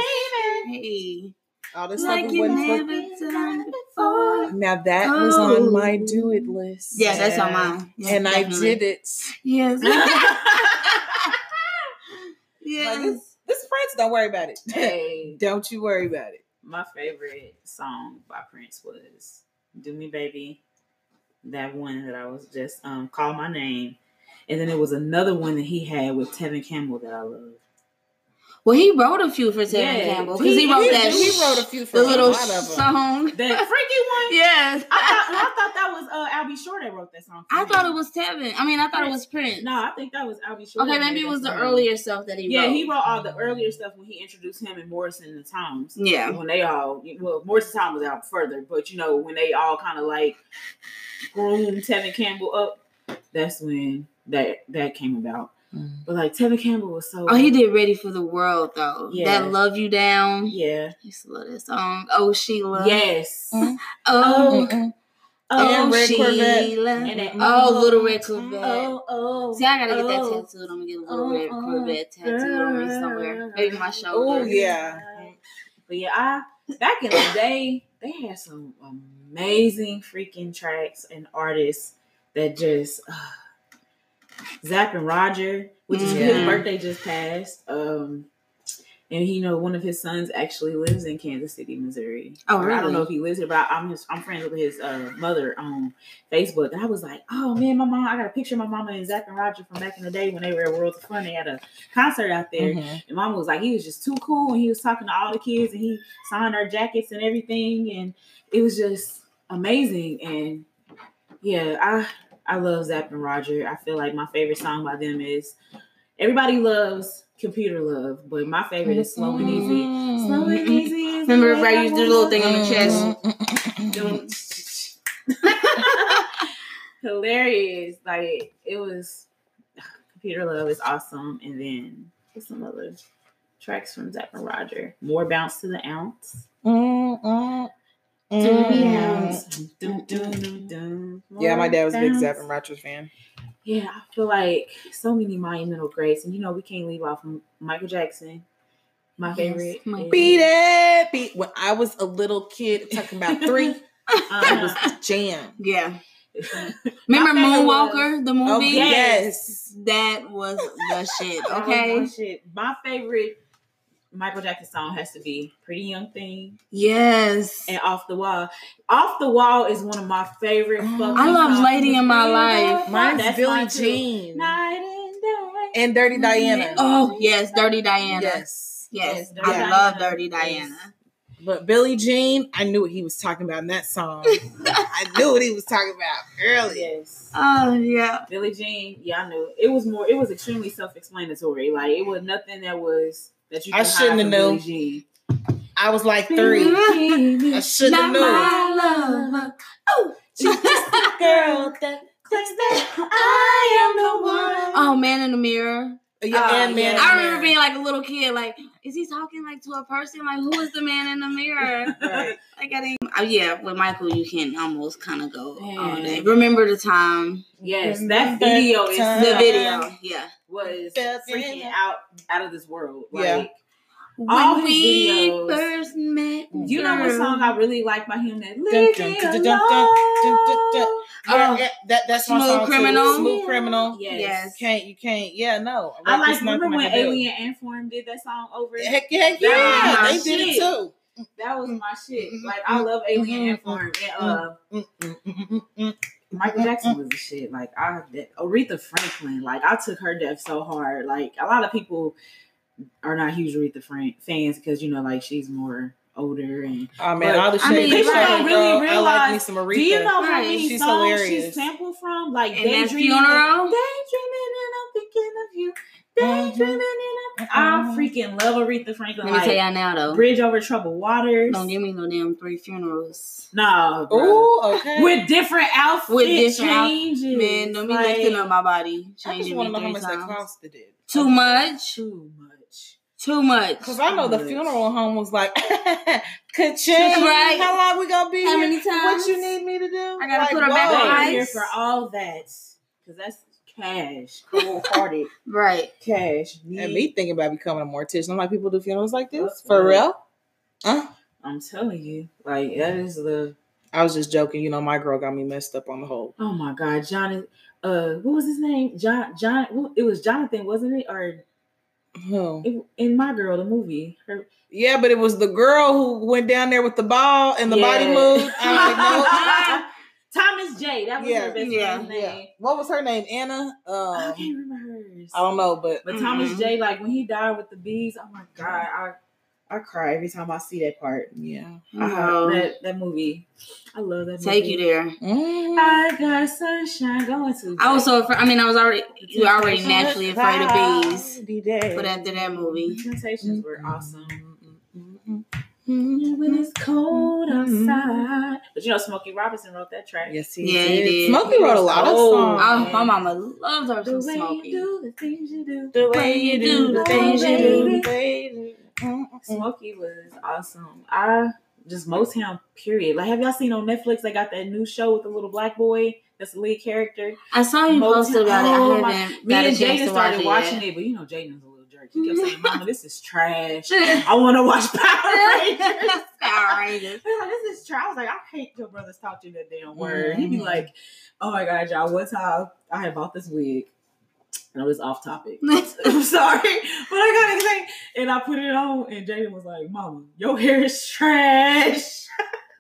baby. Hey. All this Like stuff you was never done before. Now that was Oh. on my do it list. Yeah, that's on mine. Yeah, and I did it. Yes. *laughs* Like, yes. this, this Prince, don't worry about it. *laughs* hey, don't you worry about it. my favorite song by Prince was "Do Me, Baby." That one that I was just um call my name, and then there was another one that he had with Tevin Campbell that I love. Well, he wrote a few for Tevin Yeah. Campbell because he, He- wrote he- that. he wrote a few for the little lot song. The freaky one. *laughs* Yes. I thought, I thought that was uh, Al B. Sure that wrote that song. for I him. thought it was Tevin. I mean, I thought it was Prince. No, I think that was Al B. Sure. Okay, maybe it was the song. earlier stuff that he wrote. Yeah, wrote. he wrote all the earlier stuff when he introduced him and Morrison and the Towns. Yeah. When they all, well, Morrison Town was out further, but you know when they all kind of like groomed Tevin Campbell up, that's when that that came about. But like Tevin Campbell was so. Oh, he did "Ready for the World" though. Yeah. That "Love You Down." Yeah. I used to love that song. Oh, Sheila. Yes. Mm. Oh, Mm-mm. oh, And Red Sheila. And that- oh, Little Red Corvette. Oh, oh. See, I gotta get that oh, tattooed. I'm gonna get a Little oh, Red oh, Corvette tattooed on me somewhere. Maybe my shoulder. Oh yeah. But yeah, I back in the day, they had some amazing freaking tracks and artists that just uh, Zapp and Roger, which is his birthday just passed. Um, and you know, one of his sons actually lives in Kansas City, Missouri. Oh, Or I don't know if he lives here, but I'm his, I'm friends with his uh, mother on Facebook. And I was like, oh man, my mom, I got a picture of my mama and Zapp and Roger from back in the day when they were at Worlds of Fun. They had a concert out there. Mhm. And mama was like, he was just too cool and he was talking to all the kids and he signed our jackets and everything. And it was just amazing. And yeah, I I love Zapp and Roger. I feel like my favorite song by them is everybody loves Computer Love, but my favorite is Slow and Easy. Slow and mm-hmm. Easy. is Remember, I you do the little thing on the chest? *laughs* Hilarious. Like it was Computer Love is awesome. And then what's some other tracks from Zapp and Roger? More bounce to the ounce. To Mm. ounce. Dun, dun, dun, dun. Yeah, my dad was a big More Zapp and Rogers fan. Yeah, I feel like so many monumental greats, and you know we can't leave off Michael Jackson. My favorite. Michael. is- Beat it, beat. When I was a little kid, talking about *laughs* three, that was Uh-huh. the jam. Yeah. *laughs* Remember favorite Moonwalker, the movie? Oh Yes. yes. That was the shit. *laughs* Oh, Okay. my shit. My favorite Michael Jackson song has to be "Pretty Young Thing" Yes. and "Off the Wall." "Off the Wall" is one of my favorite. Oh. fucking I love songs. Lady in My Life. Mine's That's Billie mine. Jean Night and day. and Dirty Diana. Oh yes, Dirty Diana. yes. Yes, Yes, I Dirty love Dirty is- Diana. But Billie Jean, I knew what he was talking about in that song. *laughs* I knew what he was talking about earlier. Yes. Oh yeah. Billie Jean, yeah, I knew it was more. It was extremely self-explanatory. Like it was nothing that was that you. I shouldn't hide have from knew. Billie Jean. I was like three. *laughs* I Jean. should have known. my lover. Oh, She's just a *laughs* girl that thinks that I am the one. oh, man in the mirror. Oh, yeah, Oh, and man, yeah. I remember being like a little kid, like, is he talking like to a person? Like, who is the man in the mirror? *laughs* Right. Like, I didn't. Oh, yeah, with Michael, you can almost kind of go all day. Remember the time? Yes, Remember that video is time. The video, yeah. Was freaking out out of this world. Yeah. Like All When his we videos. first met, you know what song I really like by him that Leave dun, dun, dun. Alone. Yeah, yeah, that, that's my Smooth song Criminal? Too. Smooth criminal. Yes. Yes. Can't you can't? Yeah, no. I like is not remember when. Alien Ant Farm did that song over it? Heck yeah, yeah, they my did it too. That was my shit. Mhm. Like I love Alien. Ant Farm and uh Michael Jackson was the shit. Like I Aretha Franklin, like I took her death so hard. Like a lot of people are not huge Aretha Frank fans because you know like she's more older and Oh man, But, all the I shit mean, you people don't really girl, I like me realize- some Aretha. Do you know how Right. many She's songs hilarious. she sampled from? Like And that Daydreaming, funeral? Daydreaming, and I'm thinking of you. Daydreaming, and I'm. Mhm. freaking love Aretha Franklin. Let me like, tell y'all now, though. Bridge over troubled waters. Don't give me no damn three funerals. Nah. bro. Ooh, okay. with different outfits, With different out- changes. Man, don't be like, lifting up my body. I just Changing want me to know how three much that times. cost it. Too much. too much. Too much. Because I know the funeral home was like, *laughs* ka-ching. Right. How long we gonna be How here? many What times? you need me to do? I gotta put her back on whoa. are ice. here for all that because that's cash, cold hearted *laughs* Right. cash. And me thinking about becoming a mortician. I'm like, people do funerals like this That's for right. real? Huh? I'm telling you, like that is the. I was just joking. You know, my girl got me messed up on the whole. Oh my God, Johnny. Uh, what was his name? John. John. It was Jonathan, wasn't it? Or Who? it, in my girl, the movie. Her, Yeah, but it was the girl who went down there with the ball and the body Yeah. moved. I'm *laughs* Thomas J. That was Yeah, her best yeah, friend's like, name. yeah. What was her name? Anna. I Um, can't remember hers. I don't know, but But Thomas Mhm. J, like when he died with the bees, oh my god, I I cry every time I see that part. yeah. Uh, Oh. that that movie, I love that. Take movie. you there. Mm. I got sunshine going to. I was so afraid. I mean, I was already, you already naturally afraid of bees. But after that movie, Temptations were awesome. Mm-hmm. When it's cold outside, but you know Smokey Robinson wrote that track. Yes, he Yeah, he did. did. Smokey wrote a lot of Oh, songs. oh, my mama loves her The way Smokey. you do the things you do. The way you do the things you do. do. Smokey was awesome. I just Motown. Period. Like, have y'all seen on Netflix? They got that new show with the little black boy. That's the lead character. I saw you Motown- posted about Oh, it. my- I haven't Me and Jaden started watching it. it, but you know Jaden's a little jerk. He kept saying, "Mama, this is trash. *laughs* I want to watch Power Rangers." *laughs* Power Rangers. He *laughs* like, this is trash. I was like, I hate your brothers talking that damn word. He'd be Mhm. like, oh my god, y'all, one time I had bought this wig. And I know it's off topic. I'm sorry, but I got excited. And I put it on, and Jaden was like, Mama, your hair is trash.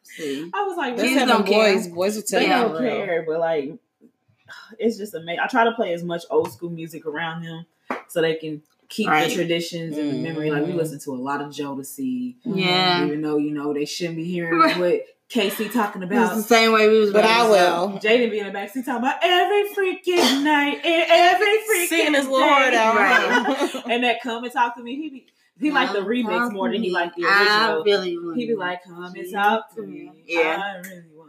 See. I was like, That's Kids don't the care. boys, boys will tell they you. Yeah, don't real. care, but like, it's just amazing. I try to play as much old school music around them so they can keep Right. the traditions and the memory. Like we Mhm. listen to a lot of Jodeci, Yeah. even though you know they shouldn't be hearing what K-Ci talking about. was the same way we was But I will. Jaden be in the backseat talking about every freaking *laughs* night, and every freaking Singing his little heart out. Right. and that come and talk to me. He be he like the remix more than he me. like the I original. really want He be like, come and talk to me. Yeah. I really want to meet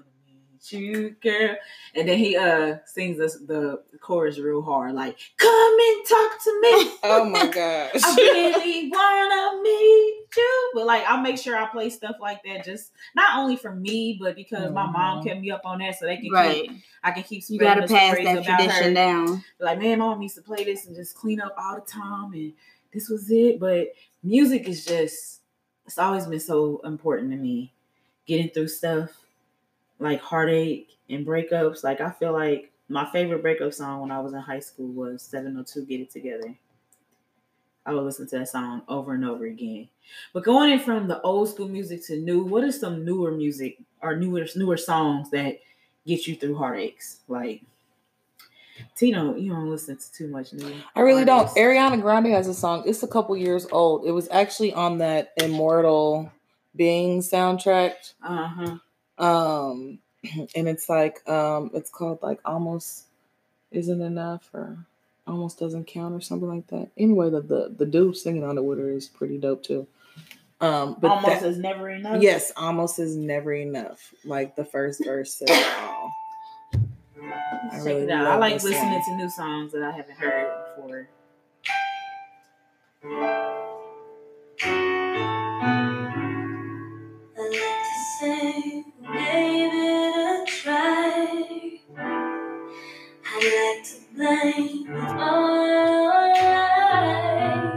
you, girl. And then he uh sings this, the chorus real hard, like, come and talk to me. *laughs* oh my gosh. *laughs* I really wanna meet you. But like I'll make sure I play stuff like that just not only for me, but because my mom Mhm. kept me up on that so they can right. keep I can keep You spreading gotta the pass that tradition her. down. Like, man, mom used to play this and just clean up all the time and this was it. But music is just it's always been so important to me. Getting through stuff like heartache and breakups. Like I feel like my favorite breakup song when I was in high school was 702 Get It Together. I would listen to that song over and over again. But going in from the old school music to new, what is some newer music or newer newer songs that get you through heartaches? Like Tino, you don't listen to too much new. I really don't. Ariana Grande has a song. It's a couple years old. It was actually on that Immortal Being soundtrack. Uh-huh. Um, *clears throat* and it's like um, it's called like almost isn't enough or almost doesn't count or something like that. Anyway, the the, the dude singing on it with her is pretty dope too. Um, but Almost that- is never enough. yes, almost is never enough. Like the first verse says it all. I Check really it out. I like listening song. to new songs that I haven't heard before.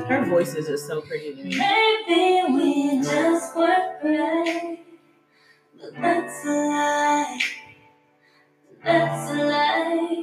Her voice is just so pretty. Maybe we just weren't right, but that's a lie. That's a lie,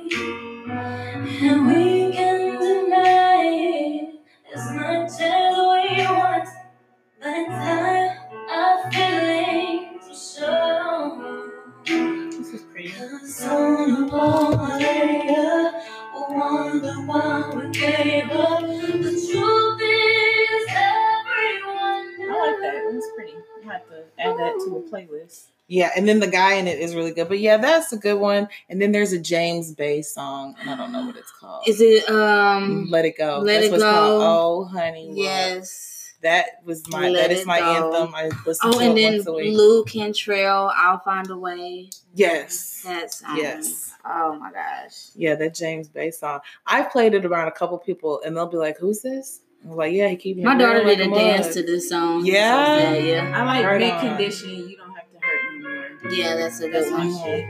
add that to a playlist. Yeah, and then the guy in it is really good. But yeah, that's a good one. And then there's a James Bay song, and I don't know what it's called. Is it um Let It Go. Let that's It what's called. Go. Oh, honey. what? yes. That was my Let that is my Go. anthem. I listen Oh, to and it then once a week. Blu Cantrell, I'll find a way. Yes. That song. Yes. Oh my gosh. Yeah, that James Bay song. I've played it around a couple people and they'll be like, Who's this? I'm like, yeah, he keep My daughter did a mug." dance to this song. Yeah? So, yeah. I like Right Big on. Condition. You don't have to hurt me more. Yeah, that's a good my one. shit.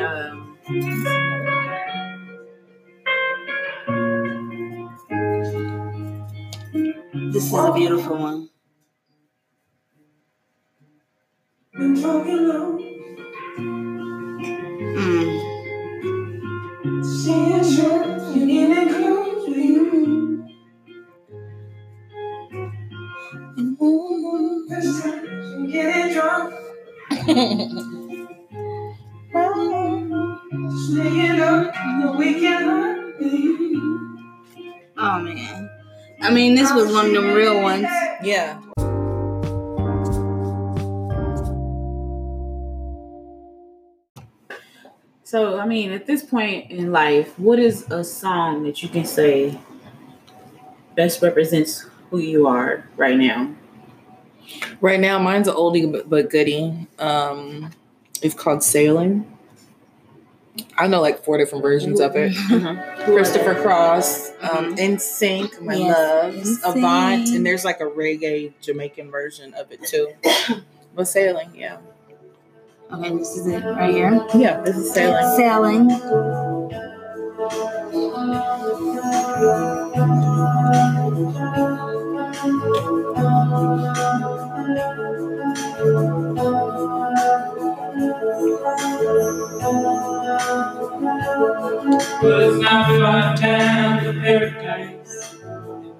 Um, This is a beautiful one. Oh man. I mean, this was one of them real ones. Yeah. so, I mean, at this point in life, what is a song that you can say best represents who you are right now? Right now, mine's an oldie but, goodie. Um, it's called Sailing. I know like four different versions of it. *laughs* Christopher Cross, um, NSYNC, My Yes, Loves, NSYNC. Avant, and there's like a reggae Jamaican version of it too. *coughs* but Sailing, yeah. Okay, this is it right here. Yeah, this is Sailing. Sailing. Was not far down to paradise.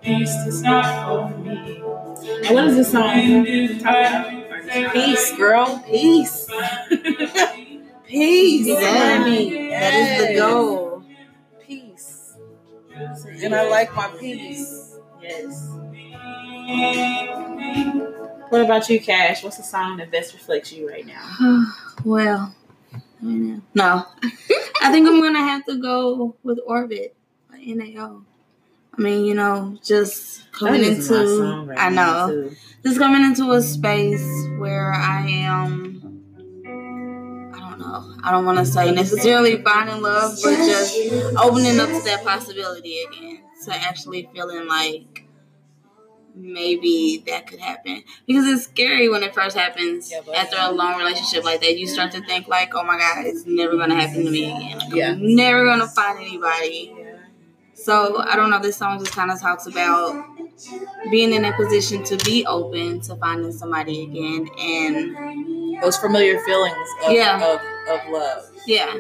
The east is not for me. And what is this song? Wind is tight. Peace, girl. Peace. *laughs* Peace. Exactly. That is the goal. Peace. And I like my peace. Yes. What about you, Cash? What's the song that best reflects you right now? *sighs* well, no. I think I'm gonna have to go with Orbit by NAO. I mean, you know, just coming That is my into right I know. too. just coming into a space where I am I don't know. I don't want to say necessarily finding love, but just opening up to that possibility again. To actually feeling like maybe that could happen. Because it's scary when it first happens Yeah, after a long relationship like that. You start to think like, oh my God, it's never gonna happen to me again. Like, Yeah. I'm never gonna find anybody. So I don't know. This song just kind of talks about being in a position to be open to finding somebody again, and Those familiar feelings of, Yeah. of, of love. yeah,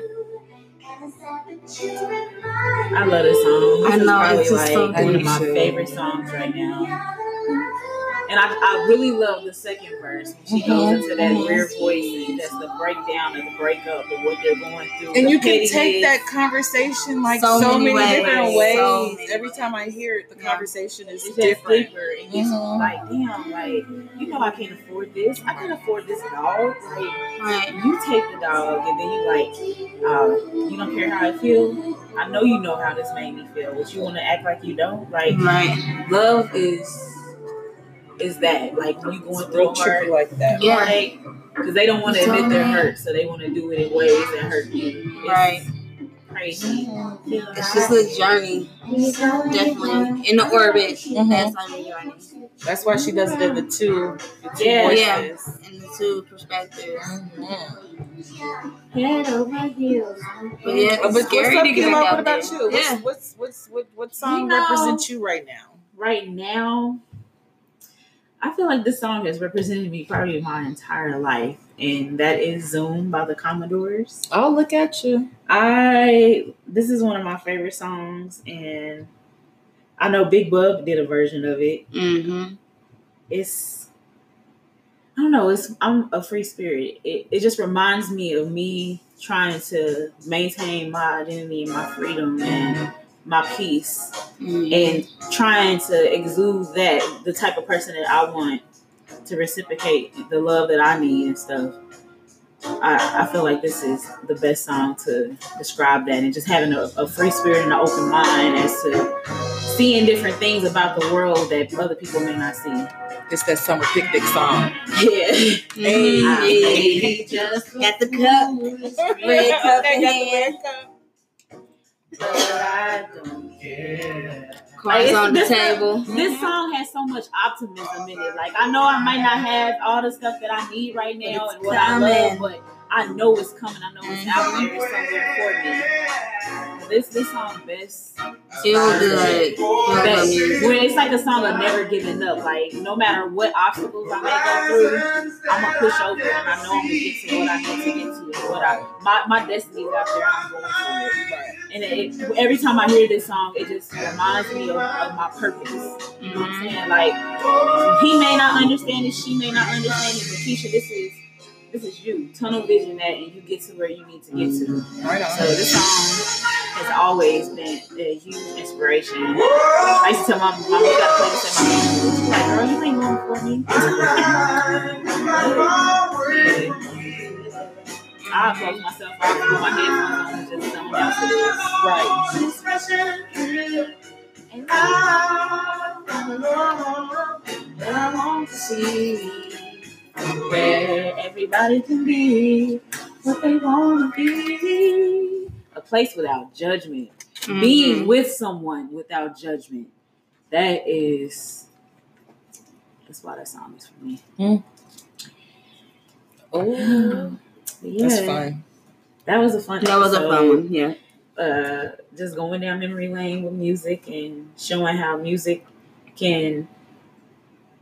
I love this song. This I is know, probably it's just like so one of my favorite songs right now. And I, I really love the second verse. When she Mhm. goes into that rare voice and just the breakdown and the breakup and what they're going through. And you can pettiness. take that conversation like So so, many many, ways. different So ways. many Every time I hear it, the Yeah. conversation is It's different. deeper, and it's Mhm. like, damn, like you know, I can't afford this. I can't afford this dog. Like you take the dog, and then you like, uh, you don't care how I feel. I know you know how this made me feel, but you want to act like you don't. Like Right. love is is that like you going It's through real a tricky hard like that. Yeah. heartache because they don't want to admit they're hurt, so they want to do it in ways that hurt you. It's Right. Crazy. It's just a journey. Definitely. In the orbit. Mhm. That's on the journey. That's why she does it in the two, the two Yeah. voices. Yeah. In the two perspectives. Mhm. Head over heels. But yeah, it's but scary what's up, to get What about there. you? What's, Yeah. what's what's what what song You know- represents you right now? Right now, I feel like this song has represented me probably my entire life, and that is Zoom by the Commodores. Oh, look at you. I this is one of my favorite songs, and I know Big Bub did a version of it. Mm-hmm. It's I don't know. It's I'm a free spirit. It it just reminds me of me trying to maintain my identity and my freedom and my peace Mm-hmm. and trying to exude that the type of person that I want to reciprocate the love that I need and stuff. I, I feel like this is the best song to describe that and just having a, a free spirit and an open mind as to seeing different things about the world that other people may not see. It's that summer picnic song. *laughs* Yeah. Hey. I Hey. may just Got the cup. *laughs* Red cup in hand. But I don't Cards on the This- table. This song has so much optimism in it. Like I know I might not have all the stuff that I need right now it's and what I love, but I know it's coming. I know it's out there somewhere for me. This this song best. Feel good. Good best when it's like a song of never giving up. Like no matter what obstacles I may go through, I'm gonna push over and I know I'm gonna get to what I need to get to. And what I my my destiny is out there. I'm going for it. And it, it- every time I hear this song, it just reminds me of, of my purpose. You know what I'm mm-hmm. saying? Like he may not understand it, she may not understand it, but Keisha, this is this is you. Tunnel vision that, and you get to where you need to get to. Mm-hmm. Right on. So this song has always been a huge inspiration. I used to tell my mom, "We gotta play this at my funeral." She's like, "Girl, you ain't going for me." I close myself off, put my headphones on, and just zone out to this. Right. And I want to see where everybody can be what they want to be. A place without judgment. Mm-hmm. Being with someone without judgment. That is. That's why that song is for me. Oh, *gasps* Yeah, that's fun. That was a fun. That was a fun one. Yeah. uh, just going down memory lane with music and showing how music can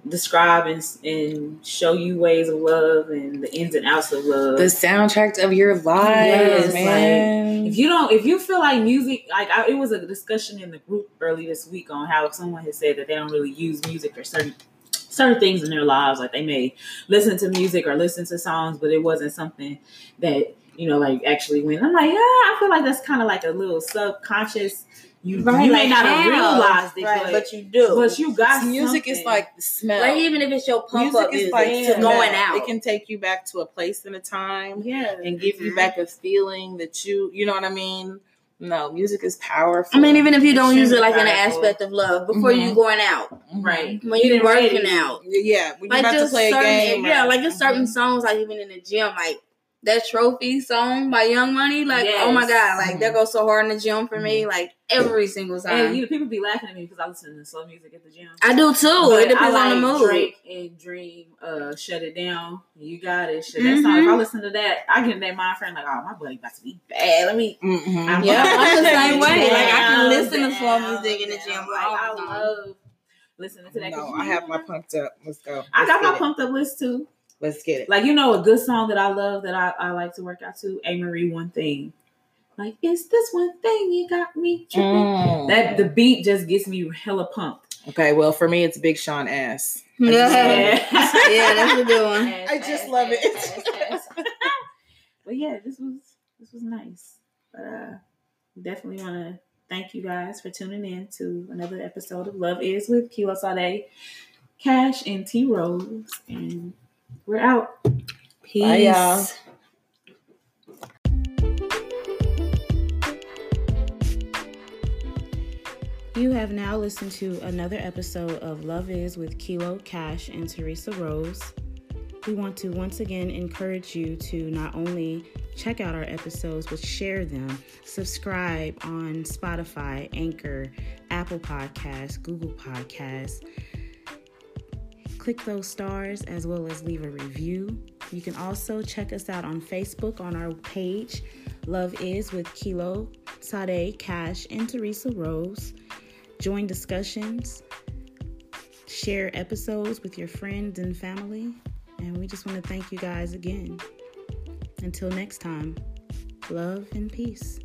describe and, and show you ways of love and the ins and outs of love. The soundtrack of your life, Yes, man. if you don't, if you feel like music, like I, it was a discussion in the group early this week on how someone had said that they don't really use music for certain certain things in their lives. Like they may listen to music or listen to songs, but it wasn't something that you know, like actually went. I'm like, yeah, I feel like that's kind of like a little subconscious. You, you may not have realized it, right, but, but you do. but you got music is like the smell. like even if it's your pump music up is like yeah. to going out. It can take you back to a place and a time yeah, and give you Mhm. back a feeling that you, you know what I mean. No, music is powerful. I mean, even if you don't use it Extremely like in an aspect of love, before you Mhm. going out, right. when you Getting working ready. out, Yeah, when you're like about to just play a certain, game. yeah, or- like just certain Mhm. songs, like even in the gym, like that trophy song by Young Money, like oh my god, like that goes so hard in the gym for me, like every single time. And you know, people be laughing at me because I listen to slow music at the gym. I do too. But it depends I on the like mood. Drake and Dream, uh, shut it down. You got it. Shit, that song. If I listen to that, I get in that mind frame like, oh, my buddy about to be bad. Let me. Mhm. I'm- Yeah, I'm the *laughs* same way. Like I can Down, listen to slow down, music in the gym. Like I all the time. love listening to that. 'cause No, I have my pumped up. Let's go. I Let's got my it. pumped up list too. Let's get it. Like you know, a good song that I love that I, I like to work out to. Amerie, one thing. Like, is this one thing you got me tripping? Mm. That the beat just gets me hella pumped. Okay, well for me it's Big Sean ass. Yeah. *laughs* Yeah. yeah, that's a good one. *laughs* I just love it. *laughs* but yeah, this was this was nice. But uh definitely want to thank you guys for tuning in to another episode of Love Is with Kilo Sade, Cash, and T Rose. And we're out. Peace. Bye, y'all. You have now listened to another episode of Love Is with Kilo, Cash, and Teresa Rose. We want to once again encourage you to not only check out our episodes, but share them. Subscribe on Spotify, Anchor, Apple Podcasts, Google Podcasts. Click those stars as well as leave a review. You can also check us out on Facebook on our page, Love Is with Kilo, Sade, Cash, and Teresa Rose. Join discussions, share episodes with your friends and family. And we just want to thank you guys again. Until next time, love and peace.